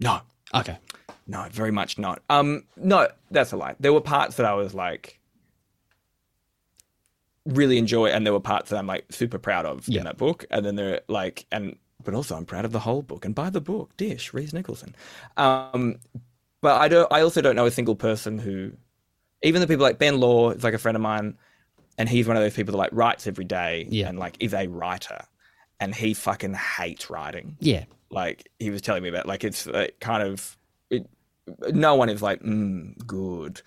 no Okay. No, very much not. Um, no, that's a lie. There were parts that I was like really enjoy, and there were parts that I'm like super proud of Yeah. in that book. And then there, like, and but also I'm proud of the whole book and buy the book. Dish, Rhys Nicholson. Um, but I don't. I also don't know a single person who, even the people like Ben Law is like a friend of mine, and he's one of those people that like writes every day Yeah. and like is a writer, and he fucking hates writing Yeah. like he was telling me about like it's like, kind of it, no one is like mm, good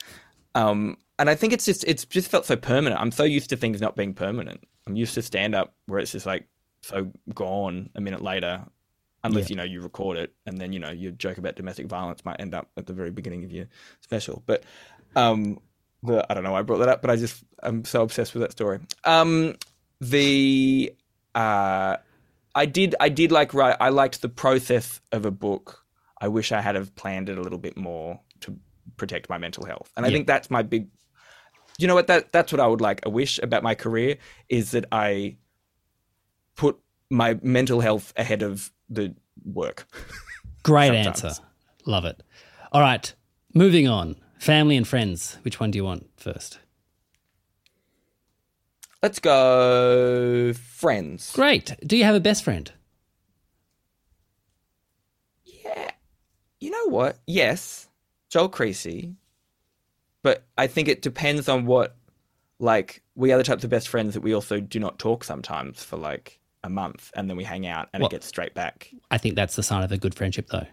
um and i think it's just it's just felt so permanent i'm so used to things not being permanent i'm used to stand up where it's just like so gone a minute later unless you know you record it and then you know your joke about domestic violence might end up at the very beginning of your special but um the, i don't know why i brought that up but i just i'm so obsessed with that story um the uh I did I did like write I liked the process of a book. I wish I had have planned it a little bit more to protect my mental health. And I Yeah. think that's my big you know what that that's what I would like. A wish about my career is that I put my mental health ahead of the work. <laughs> Great Sometimes. answer. Love it. All right. Moving on. Family and friends. Which one do you want first? Let's go friends. Great. Do you have a best friend? Yeah. You know what? Yes, Joel Creasy. But I think it depends on what, like, we are the types of best friends that we also do not talk sometimes for like a month and then we hang out and Well- it gets straight back. I think that's the sign of a good friendship, though.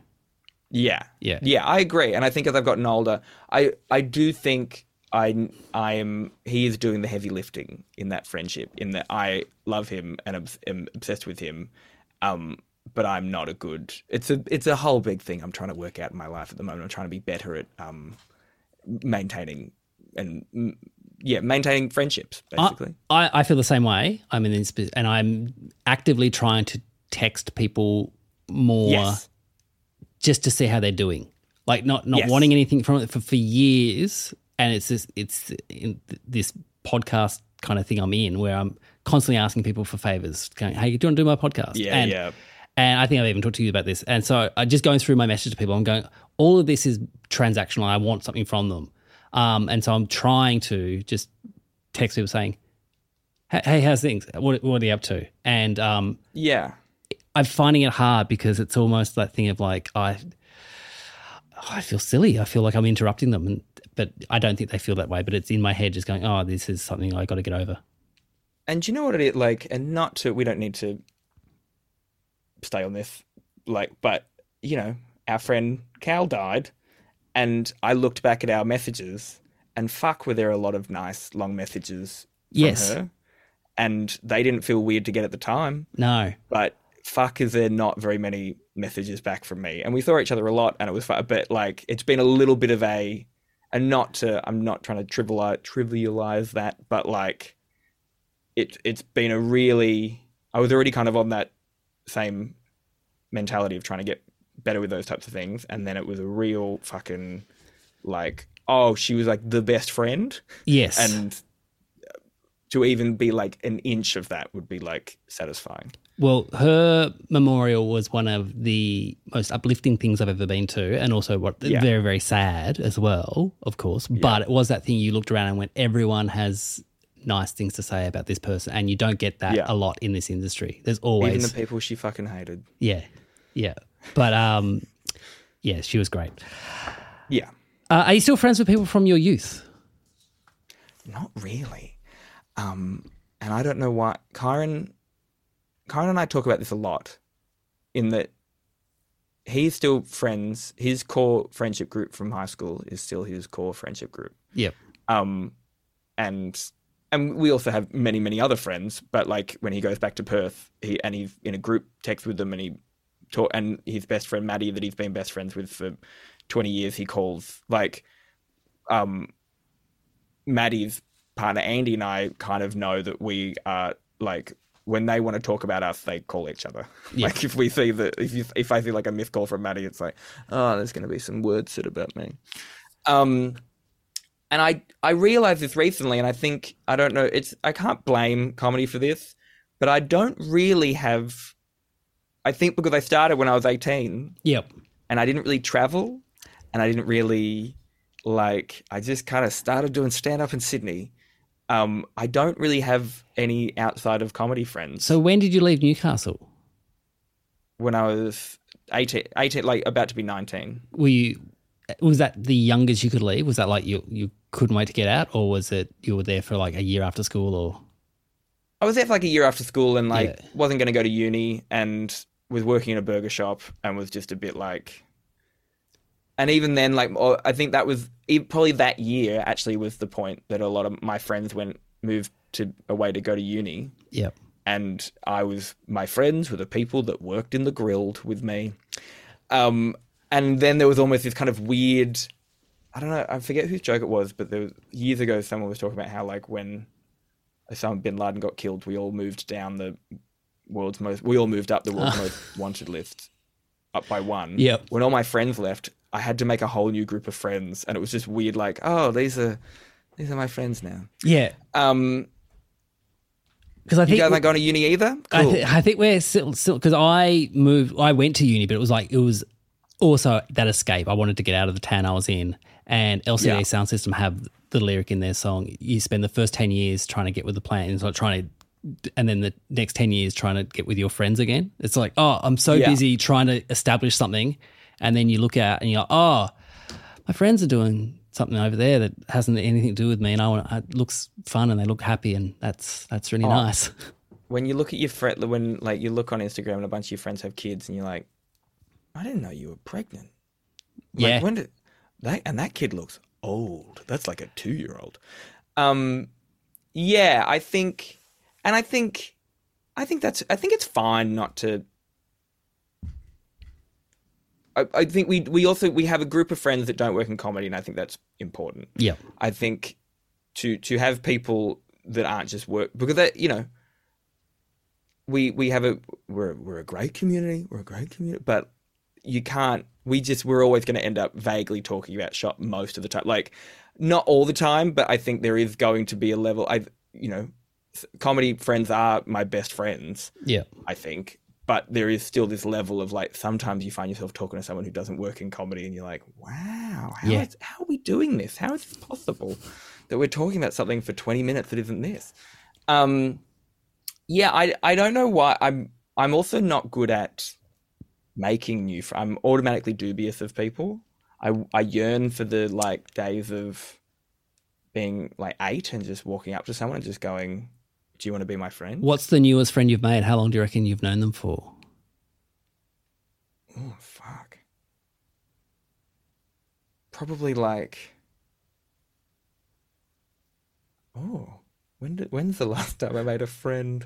Yeah. Yeah. Yeah, I agree. And I think as I've gotten older, I, I do think I, I am, he is doing the heavy lifting in that friendship, in that I love him and obs- am obsessed with him. Um, but I'm not a good, it's a, it's a whole big thing I'm trying to work out in my life at the moment. I'm trying to be better at, um, maintaining and, mm, yeah, maintaining friendships, basically. I, I feel the same way. I'm in this, and I'm actively trying to text people more yes. just to see how they're doing. Like not not Yes. wanting anything from it for, for years, and it's this it's in this podcast kind of thing I'm in where I'm constantly asking people for favors. Going, hey, do you want to do my podcast? Yeah. and, yeah. And I think I've even talked to you about this. And so I just going through my message to people, I'm going, all of this is transactional. I want something from them. Um, and so I'm trying to just text people saying, hey, how's things? What, what are you up to? And um, Yeah. I'm finding it hard because it's almost that thing of like, I, I feel silly. I feel like I'm interrupting them. And, but I don't think they feel that way. But it's in my head just going, oh, this is something I got to get over. And do you know what it is like? And not to, we don't need to stay on this, like, but you know, our friend Cal died, and I looked back at our messages, and fuck, were there a lot of nice long messages from Yes. her, and they didn't feel weird to get at the time, No. but fuck, is there not very many messages back from me? And we saw each other a lot, and it was fun, but like, it's been a little bit of a, and not to, I'm not trying to trivialize, trivialize that, but like it it's been a really I was already kind of on that same mentality of trying to get better with those types of things and then it was a real fucking like oh she was like the best friend Yes. and to even be like an inch of that would be like satisfying Well, her memorial was one of the most uplifting things I've ever been to, and also what Yeah. very very sad as well, of course. But it was that thing you looked around and went, everyone has nice things to say about this person, and you don't get that Yeah. a lot in this industry. There's always even the people she fucking hated yeah, yeah. But um, yeah, she was great. yeah Uh, are you still friends with people from your youth? Not really. Um, and I don't know why. Kyran, Kyran and I talk about this a lot in that he's still friends. His core friendship group from high school is still his core friendship group. Yep. Um, and and we also have many many other friends. But like when he goes back to Perth, he and he's in a group text with them, and he talk and his best friend Maddie that he's been best friends with for twenty years. He calls like, um, Maddie's partner Andy and I kind of know that we are like when they want to talk about us, they call each other. <laughs> Yeah. Like if we see that if you, if I see like a missed call from Maddie, it's like, oh, there's going to be some words said about me. Um, and I I realized this recently, and I think I don't know. It's I can't blame comedy for this, but I don't really have. I think because I started when I was eighteen, Yep. and I didn't really travel, and I didn't really like. I just kind of started doing stand up in Sydney. Um, I don't really have any outside of comedy friends. So when did you leave Newcastle? when I was 18, 18 like about to be nineteen, Were you? Was that the youngest you could leave? Was that like you you couldn't wait to get out, or was it you were there for like a year after school, or I was there for like a year after school, and like Yeah. wasn't going to go to uni, and was working in a burger shop, and was just a bit like. And even then, like oh, I think that was probably that year actually was the point that a lot of my friends went moved to away to go to uni, yep, and I was my friends were the people that worked in the Grill'd with me. Um, and then there was almost this kind of weird, I don't know, I forget whose joke it was, but there was years ago someone was talking about how like when Osama bin Laden got killed, we all moved down the world's most, we all moved up the world's <sighs> most wanted list, up by one. Yep. When all my friends left, I had to make a whole new group of friends, and it was just weird. Like, oh, these are these are my friends now. yeah. Um, Because I you think guys aren't going to uni either. I, Cool. th- I think we're still because I moved. I went to uni, but it was like it was also that escape. I wanted to get out of the town I was in, and LCD Yeah. Sound System have the lyric in their song. You spend the first ten years trying to get with the plan, it's like trying to, and then the next ten years trying to get with your friends again. It's like, oh, I'm so Yeah. busy trying to establish something, and then you look out and you're like, oh, my friends are doing something over there that hasn't anything to do with me, and I want it looks fun and they look happy, and that's that's really oh. nice. <laughs> when you look at your friend, when like you look on Instagram and a bunch of your friends have kids, and you're like, I didn't know you were pregnant. Like, Yeah. When did that? And that kid looks old. That's like a two year old. Um, yeah, I think, and I think, I think that's, I think it's fine not to. I, I think we we also we have a group of friends that don't work in comedy, and I think that's important. Yeah. I think to to have people that aren't just work because that you know we we have a we're we're a great community we're a great community but you can't we just we're always going to end up vaguely talking about shop most of the time like not all the time but I think there is going to be a level I you know comedy friends are my best friends Yeah. I think but there is still this level of like sometimes you find yourself talking to someone who doesn't work in comedy and you're like, wow, how, Yeah. is- how are we doing this? How is this possible that we're talking about something for 20 minutes that isn't this? Um, yeah, I, I don't know why. I'm, I'm also not good at making new, fr- I'm automatically dubious of people. I, I yearn for the like days of being like eight and just walking up to someone and just going, do you want to be my friend? What's the newest friend you've made? How long do you reckon you've known them for? Oh fuck. Probably like. Oh, when did when's the last time I made a friend?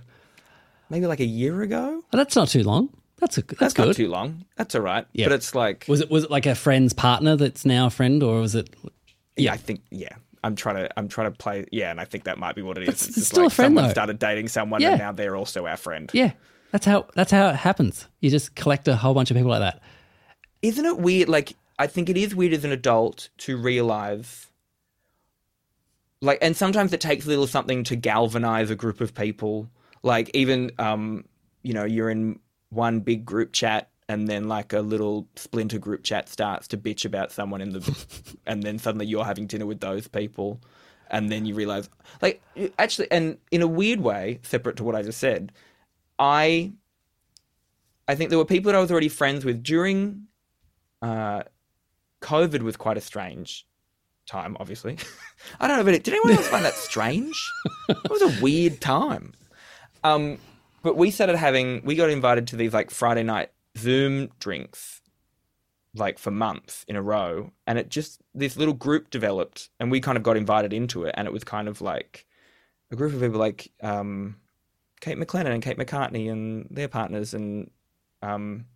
Maybe like a year ago. Oh, that's not too long. That's a, that's, That's good. not too long. That's all right. Yeah. But it's like, was it was it like a friend's partner that's now a friend, or was it? yeah, I think, yeah. I'm trying to, I'm trying to play, yeah, and I think that might be what it is. It's- It's, it's still like a friend, someone though. started dating someone, Yeah. and now they're also our friend. Yeah, that's how that's how it happens. You just collect a whole bunch of people like that. isn't it weird like i think it is weird as an adult to realize like and sometimes it takes a little something to galvanize a group of people like even um you know you're in one big group chat and then like a little splinter group chat starts to bitch about someone in the <laughs> and then suddenly you're having dinner with those people and then you realize like actually and in a weird way separate to what i just said i i think there were people that i was already friends with during uh, COVID was quite a strange time, obviously. <laughs> I don't know, but did anyone else find that strange? <laughs> it was a weird time. Um, but we started having, we got invited to these like Friday night Zoom drinks, like for months in a row. And it just, this little group developed and we kind of got invited into it. And it was kind of like a group of people like um, Kate McLennan and Kate McCartney and their partners and um,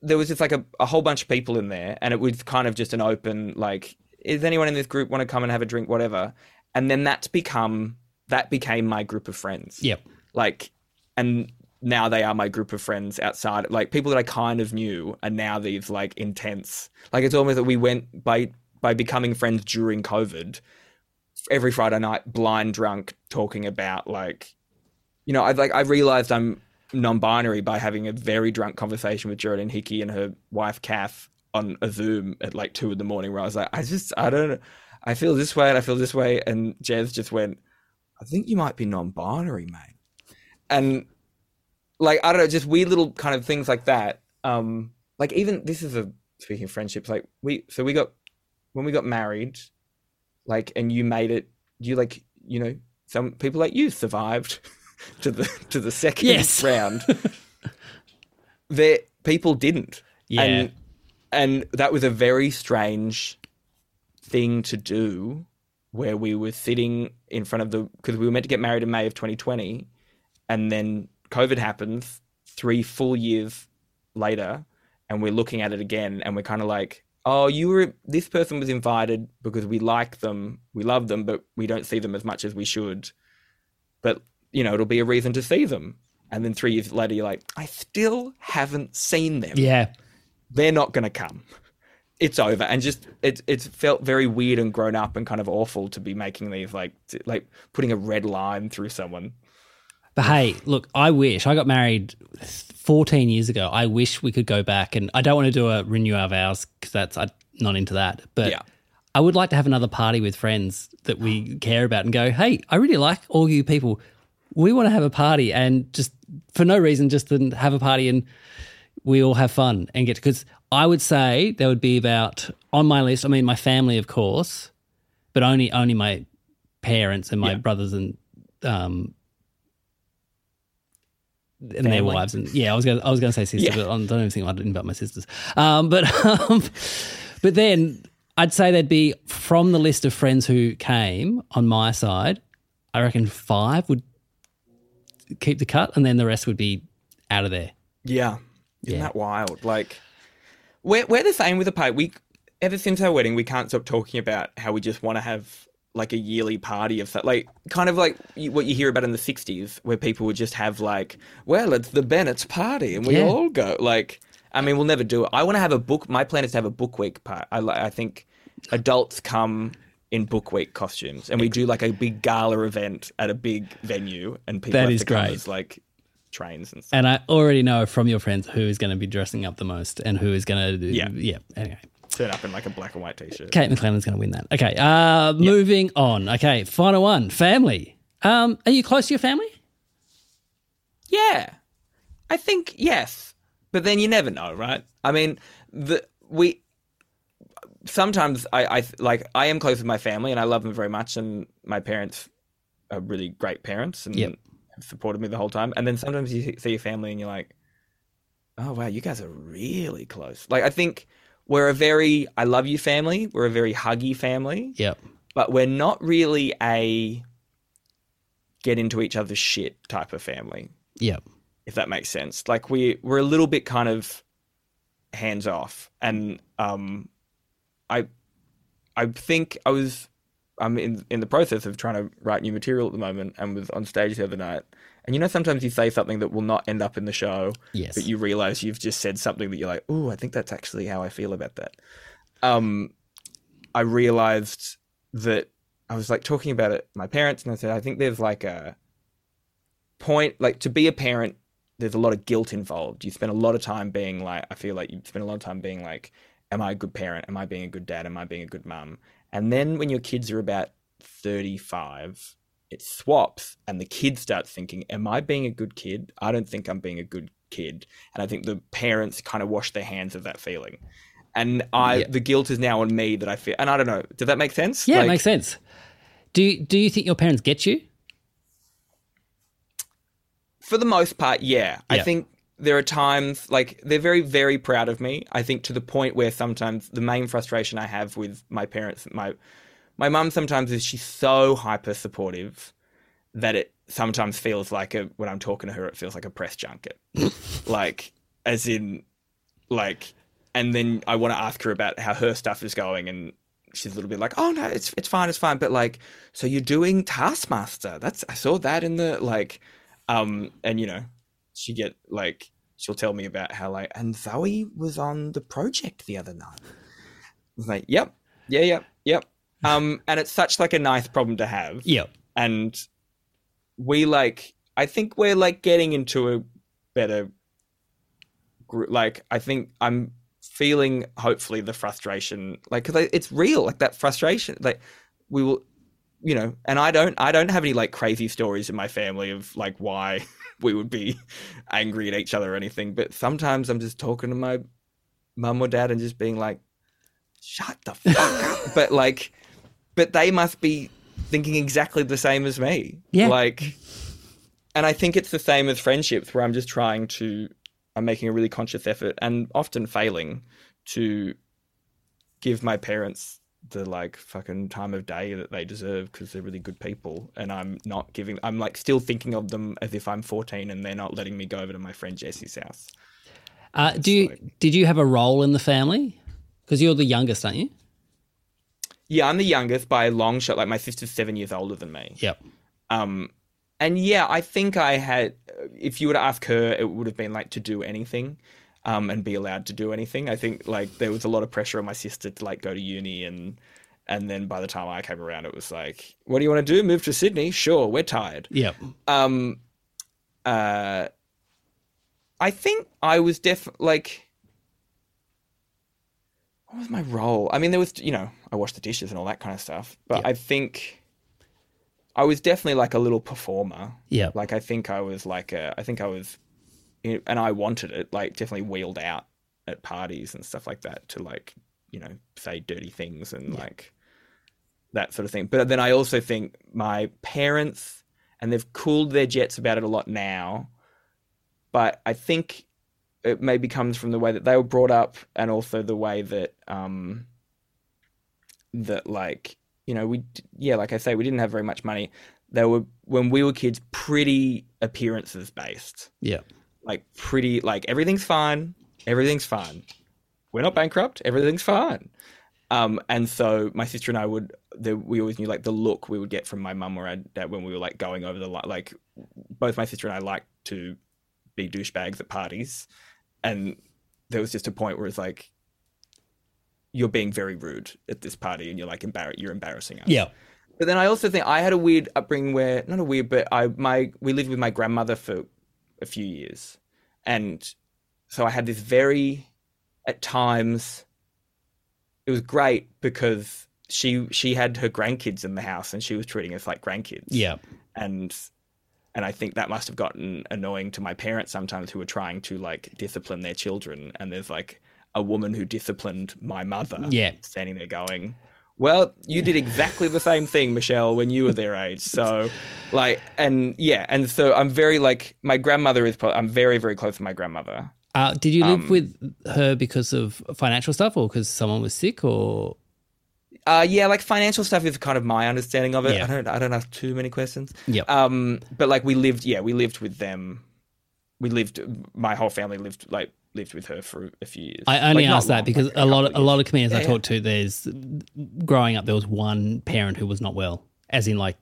there was just like a, a whole bunch of people in there and it was kind of just an open like is anyone in this group want to come and have a drink whatever and then that's become that became my group of friends Yep. like and now they are my group of friends outside like people that i kind of knew are now these like intense like it's almost that we went by by becoming friends during covid every friday night blind drunk talking about like you know i like i realized i'm non-binary by having a very drunk conversation with Geraldine Hickey and her wife Kath on a Zoom at like two in the morning where I was like, I just I don't I feel this way and I feel this way and Jez just went, I think you might be non-binary, mate. And like I don't know, just weird little kind of things like that. Um like even this is a speaking of friendships, like we so we got when we got married, like and you made it you like, you know, some people like you survived <laughs> to the to the second Yes. <laughs> round. there people didn't. Yeah. And and that was a very strange thing to do where we were sitting in front of the because we were meant to get married in May of 2020 and then COVID happens 3 full years later and we're looking at it again and we're kind of like oh you were this person was invited because we like them we love them but we don't see them as much as we should but you know it'll be a reason to see them and then 3 years later you're like I still haven't seen them Yeah. they're not going to come. It's over, and just it it's felt very weird and grown up and kind of awful to be making these like like putting a red line through someone. But hey, look, I wish I got married 14 years ago. I wish we could go back, and I don't want to do a renew our vows because that's I'm not into that. But Yeah. I would like to have another party with friends that we care about and go, hey, I really like all you people. We want to have a party and just for no reason, just to have a party and we all have fun and get because I would say there would be about on my list. I mean, my family, of course, but only only my parents and my Yeah. brothers and um and their wives and yeah, I was gonna I was gonna say sister, Yeah. but I don't even think I'd invite my sisters. Um, but <laughs> um, but then I'd say there'd be from the list of friends who came on my side. I reckon five would keep the cut, and then the rest would be out of there. Yeah, isn't Yeah. that wild? Like we're we're the same with the party. We ever since our wedding, we can't stop talking about how we just want to have like a yearly party of that, like kind of like what you hear about in the '60s, where people would just have like, well, it's the Bennett's party, and we Yeah. all go. Like, I mean, we'll never do it. I want to have a book. My plan is to have a book week part. I I think adults come in book week costumes, and we do like a big gala event at a big venue, and people That is great. as like trains and stuff. And I already know from your friends who is going to be dressing up the most and who is going to. Yeah. Yeah. Anyway. Turn up in like a black and white t-shirt. Kate McLennan's going to win that. Okay. Uh, Moving on. Okay. Final one family. Um, are you close to your family? Yeah, I think yes, but then you never know, right? I mean, the we sometimes I, I like I am close with my family and I love them very much, and my parents are really great parents and Yep. have supported me the whole time. And then sometimes you see your family and you're like, oh wow, you guys are really close. Like I think we're a very I love you family. We're a very huggy family Yep. but we're not really a get into each other's shit type of family, Yep. if that makes sense. Like we we're a little bit kind of hands off, and um, I I think I was I'm in in the process of trying to write new material at the moment, and was on stage the other night. And you know, sometimes you say something that will not end up in the show, Yes. but you realize you've just said something that you're like, oh, I think that's actually how I feel about that. Um, I realized that I was like talking about it my parents, and I said, I think there's like a point, like to be a parent, there's a lot of guilt involved. You spend a lot of time being like, I feel like you spend a lot of time being like, am I a good parent? Am I being a good dad? Am I being a good mum? And then when your kids are about 35, it swaps and the kid starts thinking, Am I being a good kid? I don't think I'm being a good kid. And I think the parents kind of wash their hands of that feeling. And I Yeah. the guilt is now on me that I feel and I don't know, does that make sense? Yeah, Like, it makes sense. Do you, do you think your parents get you? For the most part, yeah. I think there are times like they're very, very proud of me. I think to the point where sometimes the main frustration I have with my parents, my my mum sometimes is she's so hyper supportive that it sometimes feels like a when I'm talking to her, it feels like a press junket. <laughs> like as in like and then I want to ask her about how her stuff is going and she's a little bit like, "Oh no, it's it's fine, it's fine." But like, so you're doing Taskmaster. That's I saw that in the like um and you know, she get like she'll tell me about how like and Zoe was on the project the other night. I was like, "Yep. Yeah, yep, yep." Um and it's such like a nice problem to have Yeah. and we like i think we're like getting into a better group like i think i'm feeling hopefully the frustration like because it's real like that frustration like we will you know and i don't i don't have any like crazy stories in my family of like why <laughs> we would be angry at each other or anything but sometimes i'm just talking to my mum or dad and just being like shut the fuck up <laughs> but like but they must be thinking exactly the same as me. Yeah. Like, and I think it's the same as friendships where I'm just trying to, I'm making a really conscious effort and often failing to give my parents the like fucking time of day that they deserve because they're really good people. And I'm not giving, I'm like still thinking of them as if I'm 14 and they're not letting me go over to my friend Jesse's house. Uh, do you, did you have a role in the family? Because you're the youngest, aren't you? Yeah, I'm the youngest by a long shot. Like my sister's seven years older than me. Yep. Um, and yeah, I think I had. If you were to ask her, it would have been like to do anything, um, and be allowed to do anything. I think like there was a lot of pressure on my sister to like go to uni, and and then by the time I came around, it was like, what do you want to do? Move to Sydney? Sure, we're tired. Yep. Um, uh, I think I was def like. What was my role? I mean, there was, you know, I washed the dishes and all that kind of stuff. But Yeah. I think I was definitely like a little performer. Yeah. Like I think I was like a, I think I was, and I wanted it like definitely wheeled out at parties and stuff like that to like, you know, say dirty things and like that sort of thing. But then I also think my parents, and they've cooled their jets about it a lot now, but I think it maybe comes from the way that they were brought up and also the way that, um, that like, you know, we, yeah, like I say, we didn't have very much money. They were, when we were kids, pretty appearances based Yeah. like pretty like everything's fine everything's fine we're not bankrupt everything's fine um and so my sister and i would the, we always knew like the look we would get from my mum or our dad when we were like going over the li- like both my sister and i like to be douchebags at parties and there was just a point where it's like you're being very rude at this party and you're like embarrass you're embarrassing us Yeah. but then I also think I had a weird upbringing where not a weird, but I my we lived with my grandmother for a few years, and so I had this very, at times, it was great because she she had her grandkids in the house and she was treating us like grandkids. Yeah. and and I think that must have gotten annoying to my parents sometimes who were trying to like discipline their children. And there's like a woman who disciplined my mother, Yeah. standing there going, "Well, you did exactly the same thing, Michelle, when you were their age." So, like, and yeah, and so I'm very like my grandmother is. pro- I'm very very close to my grandmother. Uh, did you live Um, with her because of financial stuff or because someone was sick or? Uh, yeah, like financial stuff is kind of my understanding of it. Yeah. I don't I don't ask too many questions. Yep. Um, but like we lived, yeah, we lived with them. We lived. My whole family lived like lived with her for a few years. I only Like, that long, because like a lot of a lot of comedians I Yeah, talk to, there's growing up there was one parent who was not well, as in like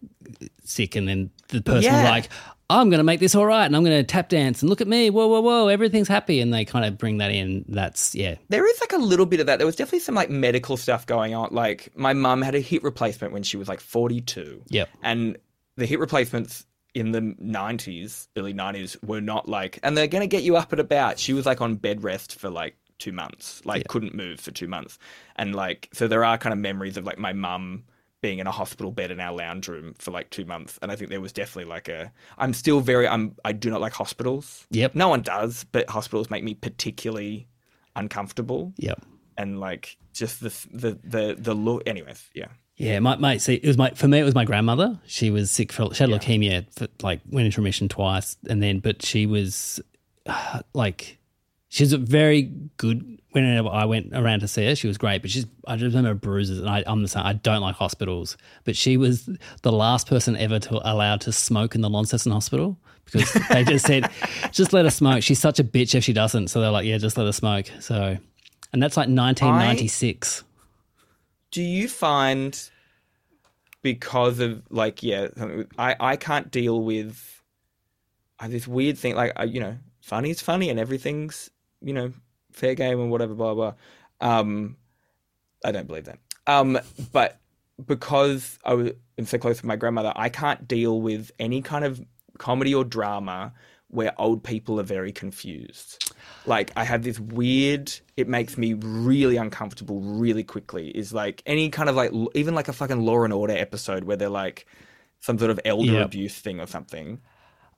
sick, and then the person was like, "I'm going to make this all right, and I'm going to tap dance and look at me, whoa, whoa, whoa, everything's happy," and they kind of bring that in. That's yeah, There is like a little bit of that. There was definitely some like medical stuff going on. Like my mum had a hip replacement when she was like 42. Yeah. And the hip replacements in the 90s, early 90s, were not like, and they're going to get you up and about. She was like on bed rest for like two months, like couldn't move for two months. And like, so there are kind of memories of like my mum being in a hospital bed in our lounge room for like two months. And I think there was definitely like a, I'm still very, I'm, I do not like hospitals. Yep. No one does, but hospitals make me particularly uncomfortable yep. and like just the the the the look. Anyways, yeah, Yeah, my mate. See, it was my for me. It was my grandmother. She was sick for she had leukemia. For, like went into remission twice, and then but she was <sighs> like she was a very good. Whenever I went around to see her, she was great. But she's I just remember bruises, and I, I'm the same. I don't like hospitals. But she was the last person ever to allowed to smoke in the Launceston Hospital because they just said, <laughs> just let her smoke. She's such a bitch if she doesn't. So they're like, yeah, just let her smoke. So, and that's like 1996. Do you find because of like yeah i i can't deal with I have this weird thing like I, you know funny is funny and everything's you know fair game and whatever blah blah um i don't believe that. Um but because i was so close with my grandmother i can't deal with any kind of comedy or drama where old people are very confused. Like I have this weird it makes me really uncomfortable really quickly is like any kind of like even like a fucking law and order episode where they're like some sort of elder Yep. abuse thing or something.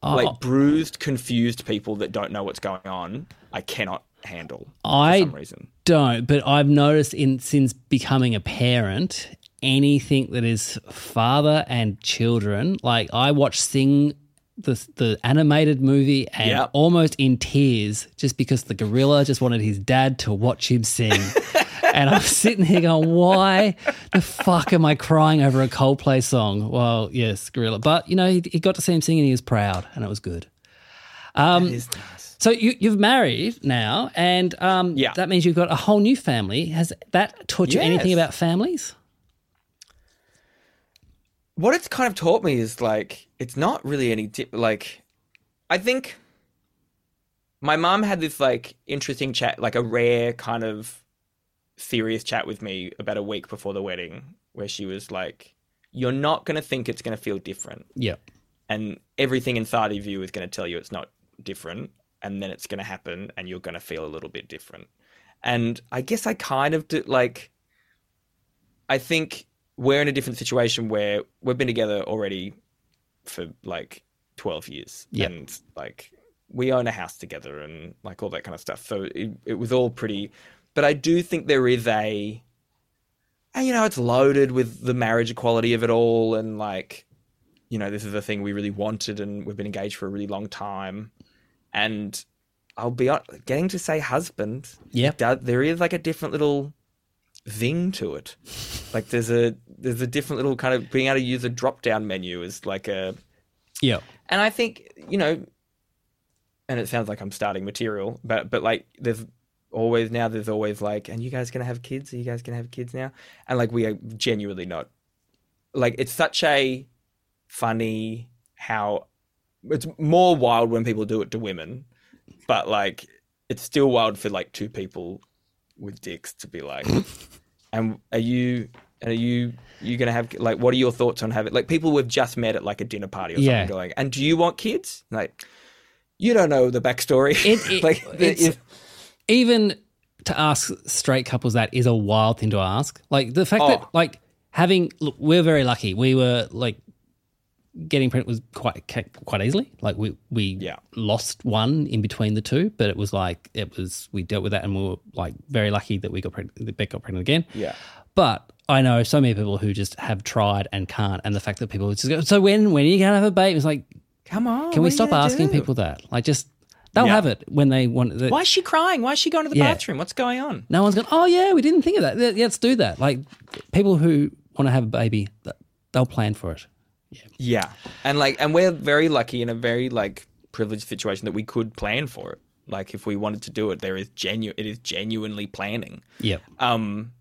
Oh, like bruised confused people that don't know what's going on i cannot handle I for some reason. don't, but I've noticed in since becoming a parent, anything that is father and children, like I watch Sing the the animated movie and Yep. almost in tears just because the gorilla just wanted his dad to watch him sing. <laughs> and I'm sitting here going, why the fuck am I crying over a Coldplay song? Well, yes, gorilla. But you know, he, he got to see him sing and he was proud and it was good. Um, nice. So you, you've married now, and um, Yeah. that means you've got a whole new family. Has that taught you anything about families? What it's kind of taught me is like it's not really any di- like i think my mom had this like interesting chat like a rare kind of serious chat with me about a week before the wedding where she was like you're not going to think it's going to feel different Yeah. and everything inside of you is going to tell you it's not different and then it's going to happen and you're going to feel a little bit different and i guess i kind of do like i think we're in a different situation where we've been together already for like 12 years. Yep. and like we own a house together and like all that kind of stuff. So it, it was all pretty but i do think there is a and you know it's loaded with the marriage equality of it all and like you know this is a thing we really wanted and we've been engaged for a really long time. And i'll be getting to say husband yeah. there is like a different little thing to it. Like there's a there's a different little kind of being able to use a drop down menu is like a Yeah. and I think you know, and it sounds like I'm starting material, but but like there's always now there's always like, and you guys gonna have kids? Are you guys gonna have kids now? And like we are genuinely not. Like it's such a funny how it's more wild when people do it to women, but like it's still wild for like two people with dicks to be like, <laughs> and are you? And are you you gonna have like what are your thoughts on having like people we've just met at like a dinner party or something Yeah. going and do you want kids like you don't know the backstory. It- <laughs> it- like if- even to ask straight couples that is a wild thing to ask. Like the fact that Oh. like having look, we're very lucky. We were like getting pregnant was quite quite easily. Like we we Yeah. lost one in between the two, but it was like it was we dealt with that and we were like very lucky that we got pregnant. That Beck got pregnant again. yeah. But I know so many people who just have tried and can't, and the fact that people just go, so when when are you gonna have a baby? It's like, Come on. can we what are you stop asking do? people that? Like, just they'll Yeah. have it when they want. The, Why is she crying? Why is she going to the Yeah. bathroom? What's going on? No one's going, oh, yeah, we didn't think of that. Yeah, Let's do that. Like, people who want to have a baby, they'll plan for it. Yeah. And like and we're very lucky in a very like privileged situation that we could plan for it. Like if we wanted to do it, there is genu it is genuinely planning. Yeah. Um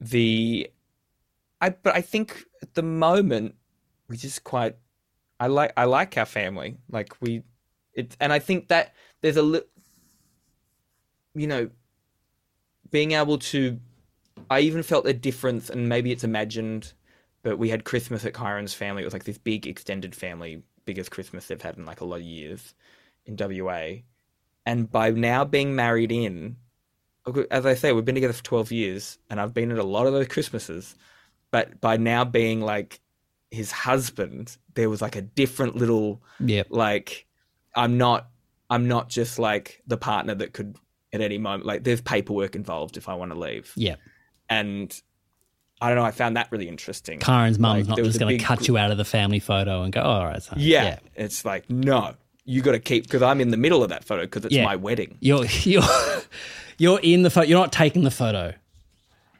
the I but I think at the moment we just quite I like I like our family. Like we and I think that there's a li- you know being able to I even felt a difference and maybe it's imagined but we had Christmas at Kyran's family. It was like this big extended family, biggest Christmas they've had in like a lot of years in WA. And by now being married in, as I say, we've been together for 12 years and I've been at a lot of those Christmases. But by now being like his husband, there was like a different little, Yep. like, I'm not, I'm not just like the partner that could at any moment, like, there's paperwork involved if I want to leave. Yeah. And I don't know, I found that really interesting. Kyran's mum's Like, not just going to big cut you out of the family photo and go, oh, all right, son. Yeah, it's like no, you got to keep because I'm in the middle of that photo because it's Yeah. my wedding. You're, <laughs> you're, you're in the photo. You're not taking the photo.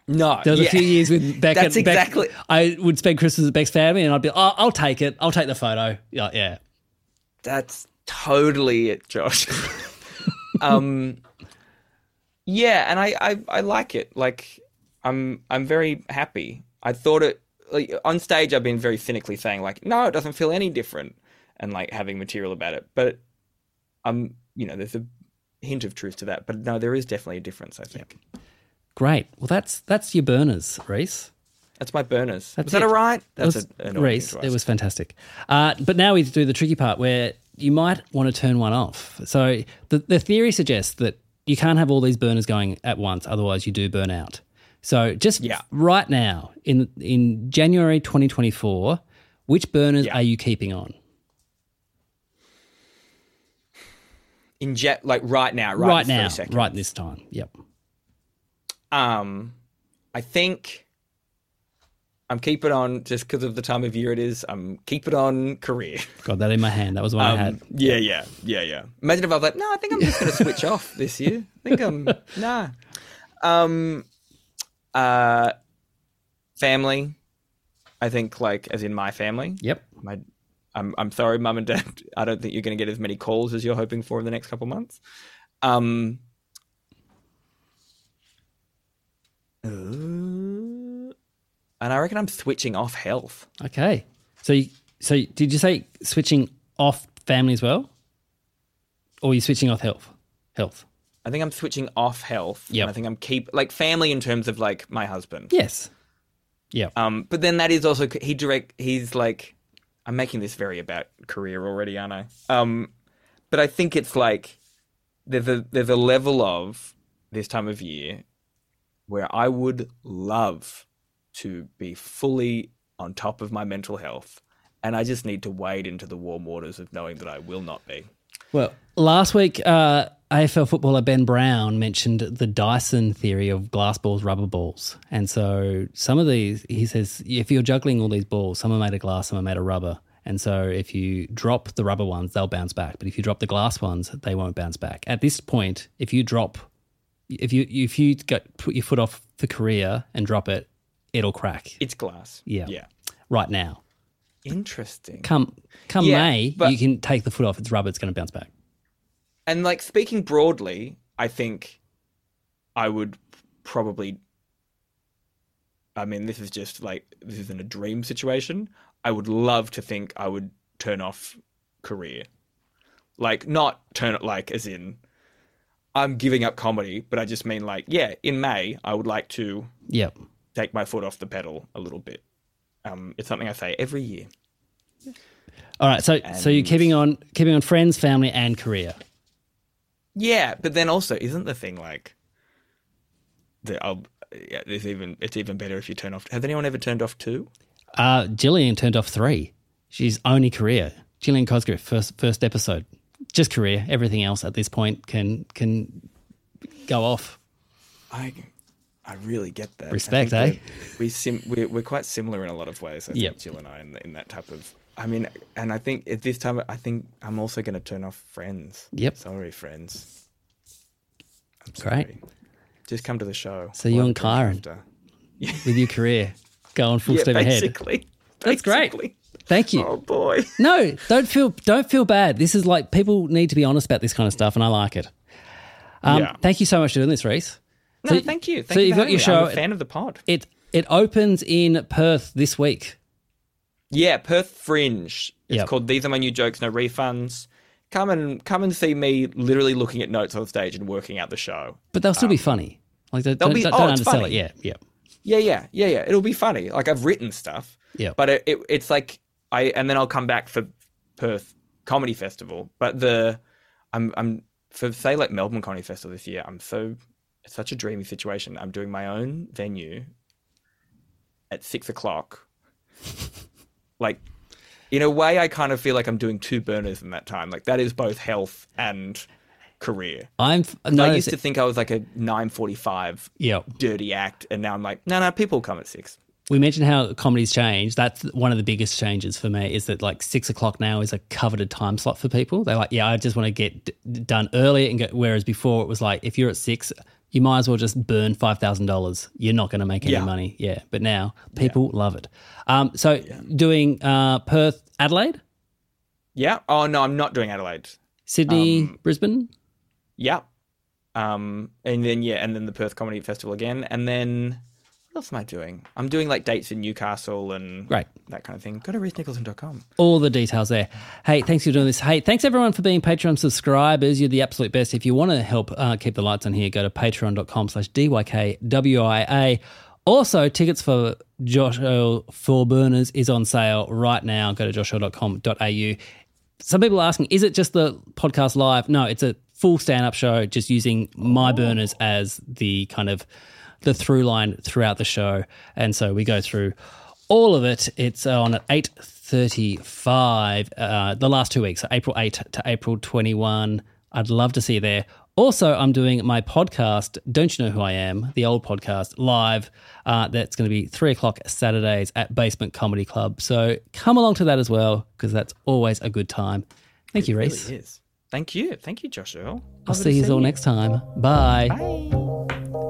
No, There was yeah. a few years with <laughs> Beck. That's and Beck- exactly- I would spend Christmas at Beck's family, and I'd be, oh, I'll take it. I'll take the photo. Yeah, yeah. That's totally it, Josh. <laughs> um, yeah, and I, I I like it. Like I'm I'm very happy. I thought it like on stage. I've been very cynically saying like, no, it doesn't feel any different, and like having material about it. But um, you know, there's a hint of truth to that. But no, there is definitely a difference. I think Great. Well, that's that's your burners, Rhys. that's my burners. That's was that it. all right? It That's was, a, Rhys, it was fantastic. Uh, but now we do the tricky part where you might want to turn one off. So the, the theory suggests that you can't have all these burners going at once, otherwise you do burn out. So just Yeah. right now, in in January 2024, which burners Yeah. are you keeping on? in jet like right now, right, Right, now, right this time. Yep. Um, I think I'm keeping on just because of the time of year it is. I'm keeping on career. <laughs> Got that in my hand. That was one I had. Um, yeah, yeah, yeah, yeah. Imagine if I was like, no, I think I'm just going <laughs> to switch off this year. I think I'm <laughs> nah. Um, uh, family. I think like as in my family. Yep. My, I'm I'm sorry, mum and dad. I don't think you're going to get as many calls as you're hoping for in the next couple months. Um. uh, and I reckon I'm switching off health. Okay. So, you, so did you say switching off family as well, or are you switching off health? Health. I think I'm switching off health. Yeah. I think I'm keep like family in terms of like my husband. Yes. Yeah. Um, but then that is also he direct. He's like, I'm making this very about career already, aren't I? Um, but I think it's like there's a there's a level of this time of year where I would love to be fully on top of my mental health, and I just need to wade into the warm waters of knowing that I will not be. Well, last week, uh, AFL footballer Ben Brown mentioned the Dyson theory of glass balls, rubber balls. And so some of these, he says, if you're juggling all these balls, some are made of glass, some are made of rubber. And so if you drop the rubber ones, they'll bounce back. But if you drop the glass ones, they won't bounce back. At this point, if you drop, if you if you put your foot off the career and drop it, it'll crack. It's glass. Yeah. Yeah. Right now, Interesting. come come Yeah, May, but- you can take the foot off. It's rubber. It's going to bounce back. and like speaking broadly, I think I would probably. I mean, this is just like this isn't a dream situation. I would love to think I would turn off career, like not turn it like as in I'm giving up comedy, but I just mean like yeah, in May I would like to yep. take my foot off the pedal a little bit. Um, it's something I say every year. All right, so so you're keeping on keeping on friends, family, and career. Yeah, but then also, isn't the thing like that? I'll yeah, there's even it's even better if you turn off. Has anyone ever turned off two? Uh, Gillian turned off three. She's only career. Gillian Cosgriff, first first episode, just career. Everything else at this point can can go off. I I really get that. Respect, eh? we're- sim we're, we're quite similar in a lot of ways. I think Yep. Jill and I in, in that type of. I mean, and I think at this time, I think I'm also going to turn off Friends. Yep. Sorry, Friends. I'm Great. Just come to the show. So you and Kyran. after. with your career going full <laughs> Yeah, steam ahead. basically. That's great. Thank you. Oh boy. <laughs> No, don't feel don't feel bad. This is like people need to be honest about this kind of stuff, and I like it. Um, Yeah. Thank you so much for doing this, Rhys. No, So- thank you. Thank so you you've got your me. I'm show- a fan of the pod. It it opens in Perth this week. Yeah, Perth Fringe. It's Yep. called These Are My New Jokes, No Refunds. Come and come and see me literally looking at notes on stage and working out the show. But they'll still be funny. Like they'll don't, be- don't oh, it's undersell funny. it. Yeah, yeah. Yeah, yeah, yeah, yeah. It'll be funny. Like I've written stuff. Yeah. But it, it, it's like I and then I'll come back for Perth Comedy Festival. But the I'm I'm for say like Melbourne Comedy Festival this year. I'm so it's such a dreamy situation. I'm doing my own venue at six o'clock. <laughs> like in a way, I kind of feel like I'm doing two burners in that time. Like that is both health and career. I'm I used to think I was like a nine forty-five Yeah, dirty act, and now I'm like, no, no, people come at six. We mentioned how comedy's changed. That's one of the biggest changes for me. Is that like six o'clock now is a coveted time slot for people. They're like, yeah, I just want to get d- done early and get. Whereas before it was like, if you're at six, you might as well just burn five thousand dollars. You're not going to make any Yeah. money. Yeah, but now people love it. Um, so doing uh, Perth, Adelaide, Yeah. Oh no, I'm not doing Adelaide. Sydney, Um, Brisbane. Yeah. Um, and then yeah, and then the Perth Comedy Festival again, and then else am I doing? I'm doing like dates in Newcastle and Great. that kind of thing. Go to rhysnicholson.com. all the details there. Hey, thanks for doing this. Hey, thanks everyone for being Patreon subscribers. You're the absolute best. If you want to help uh, keep the lights on here, go to patreon.com slash DYKWIA. Also, tickets for Josh Earl Four Burners is on sale right now. Go to joshearl.com.au. Some people are asking, is it just the podcast live? No, it's a full stand-up show just using my burners as the kind of the through line throughout the show. And so we go through all of it. It's on at 8.35, uh, the last two weeks, so April 8 to April 21. I'd love to see you there. Also, I'm doing my podcast, Don't You Know Who I Am, the old podcast, live. Uh, that's going to be 3 o'clock Saturdays at Basement Comedy Club. So come along to that as well, because that's always a good time. Thank you, Rhys. really. Thank you. Thank you, Josh Earl. I'll see you all next time. Bye. Bye.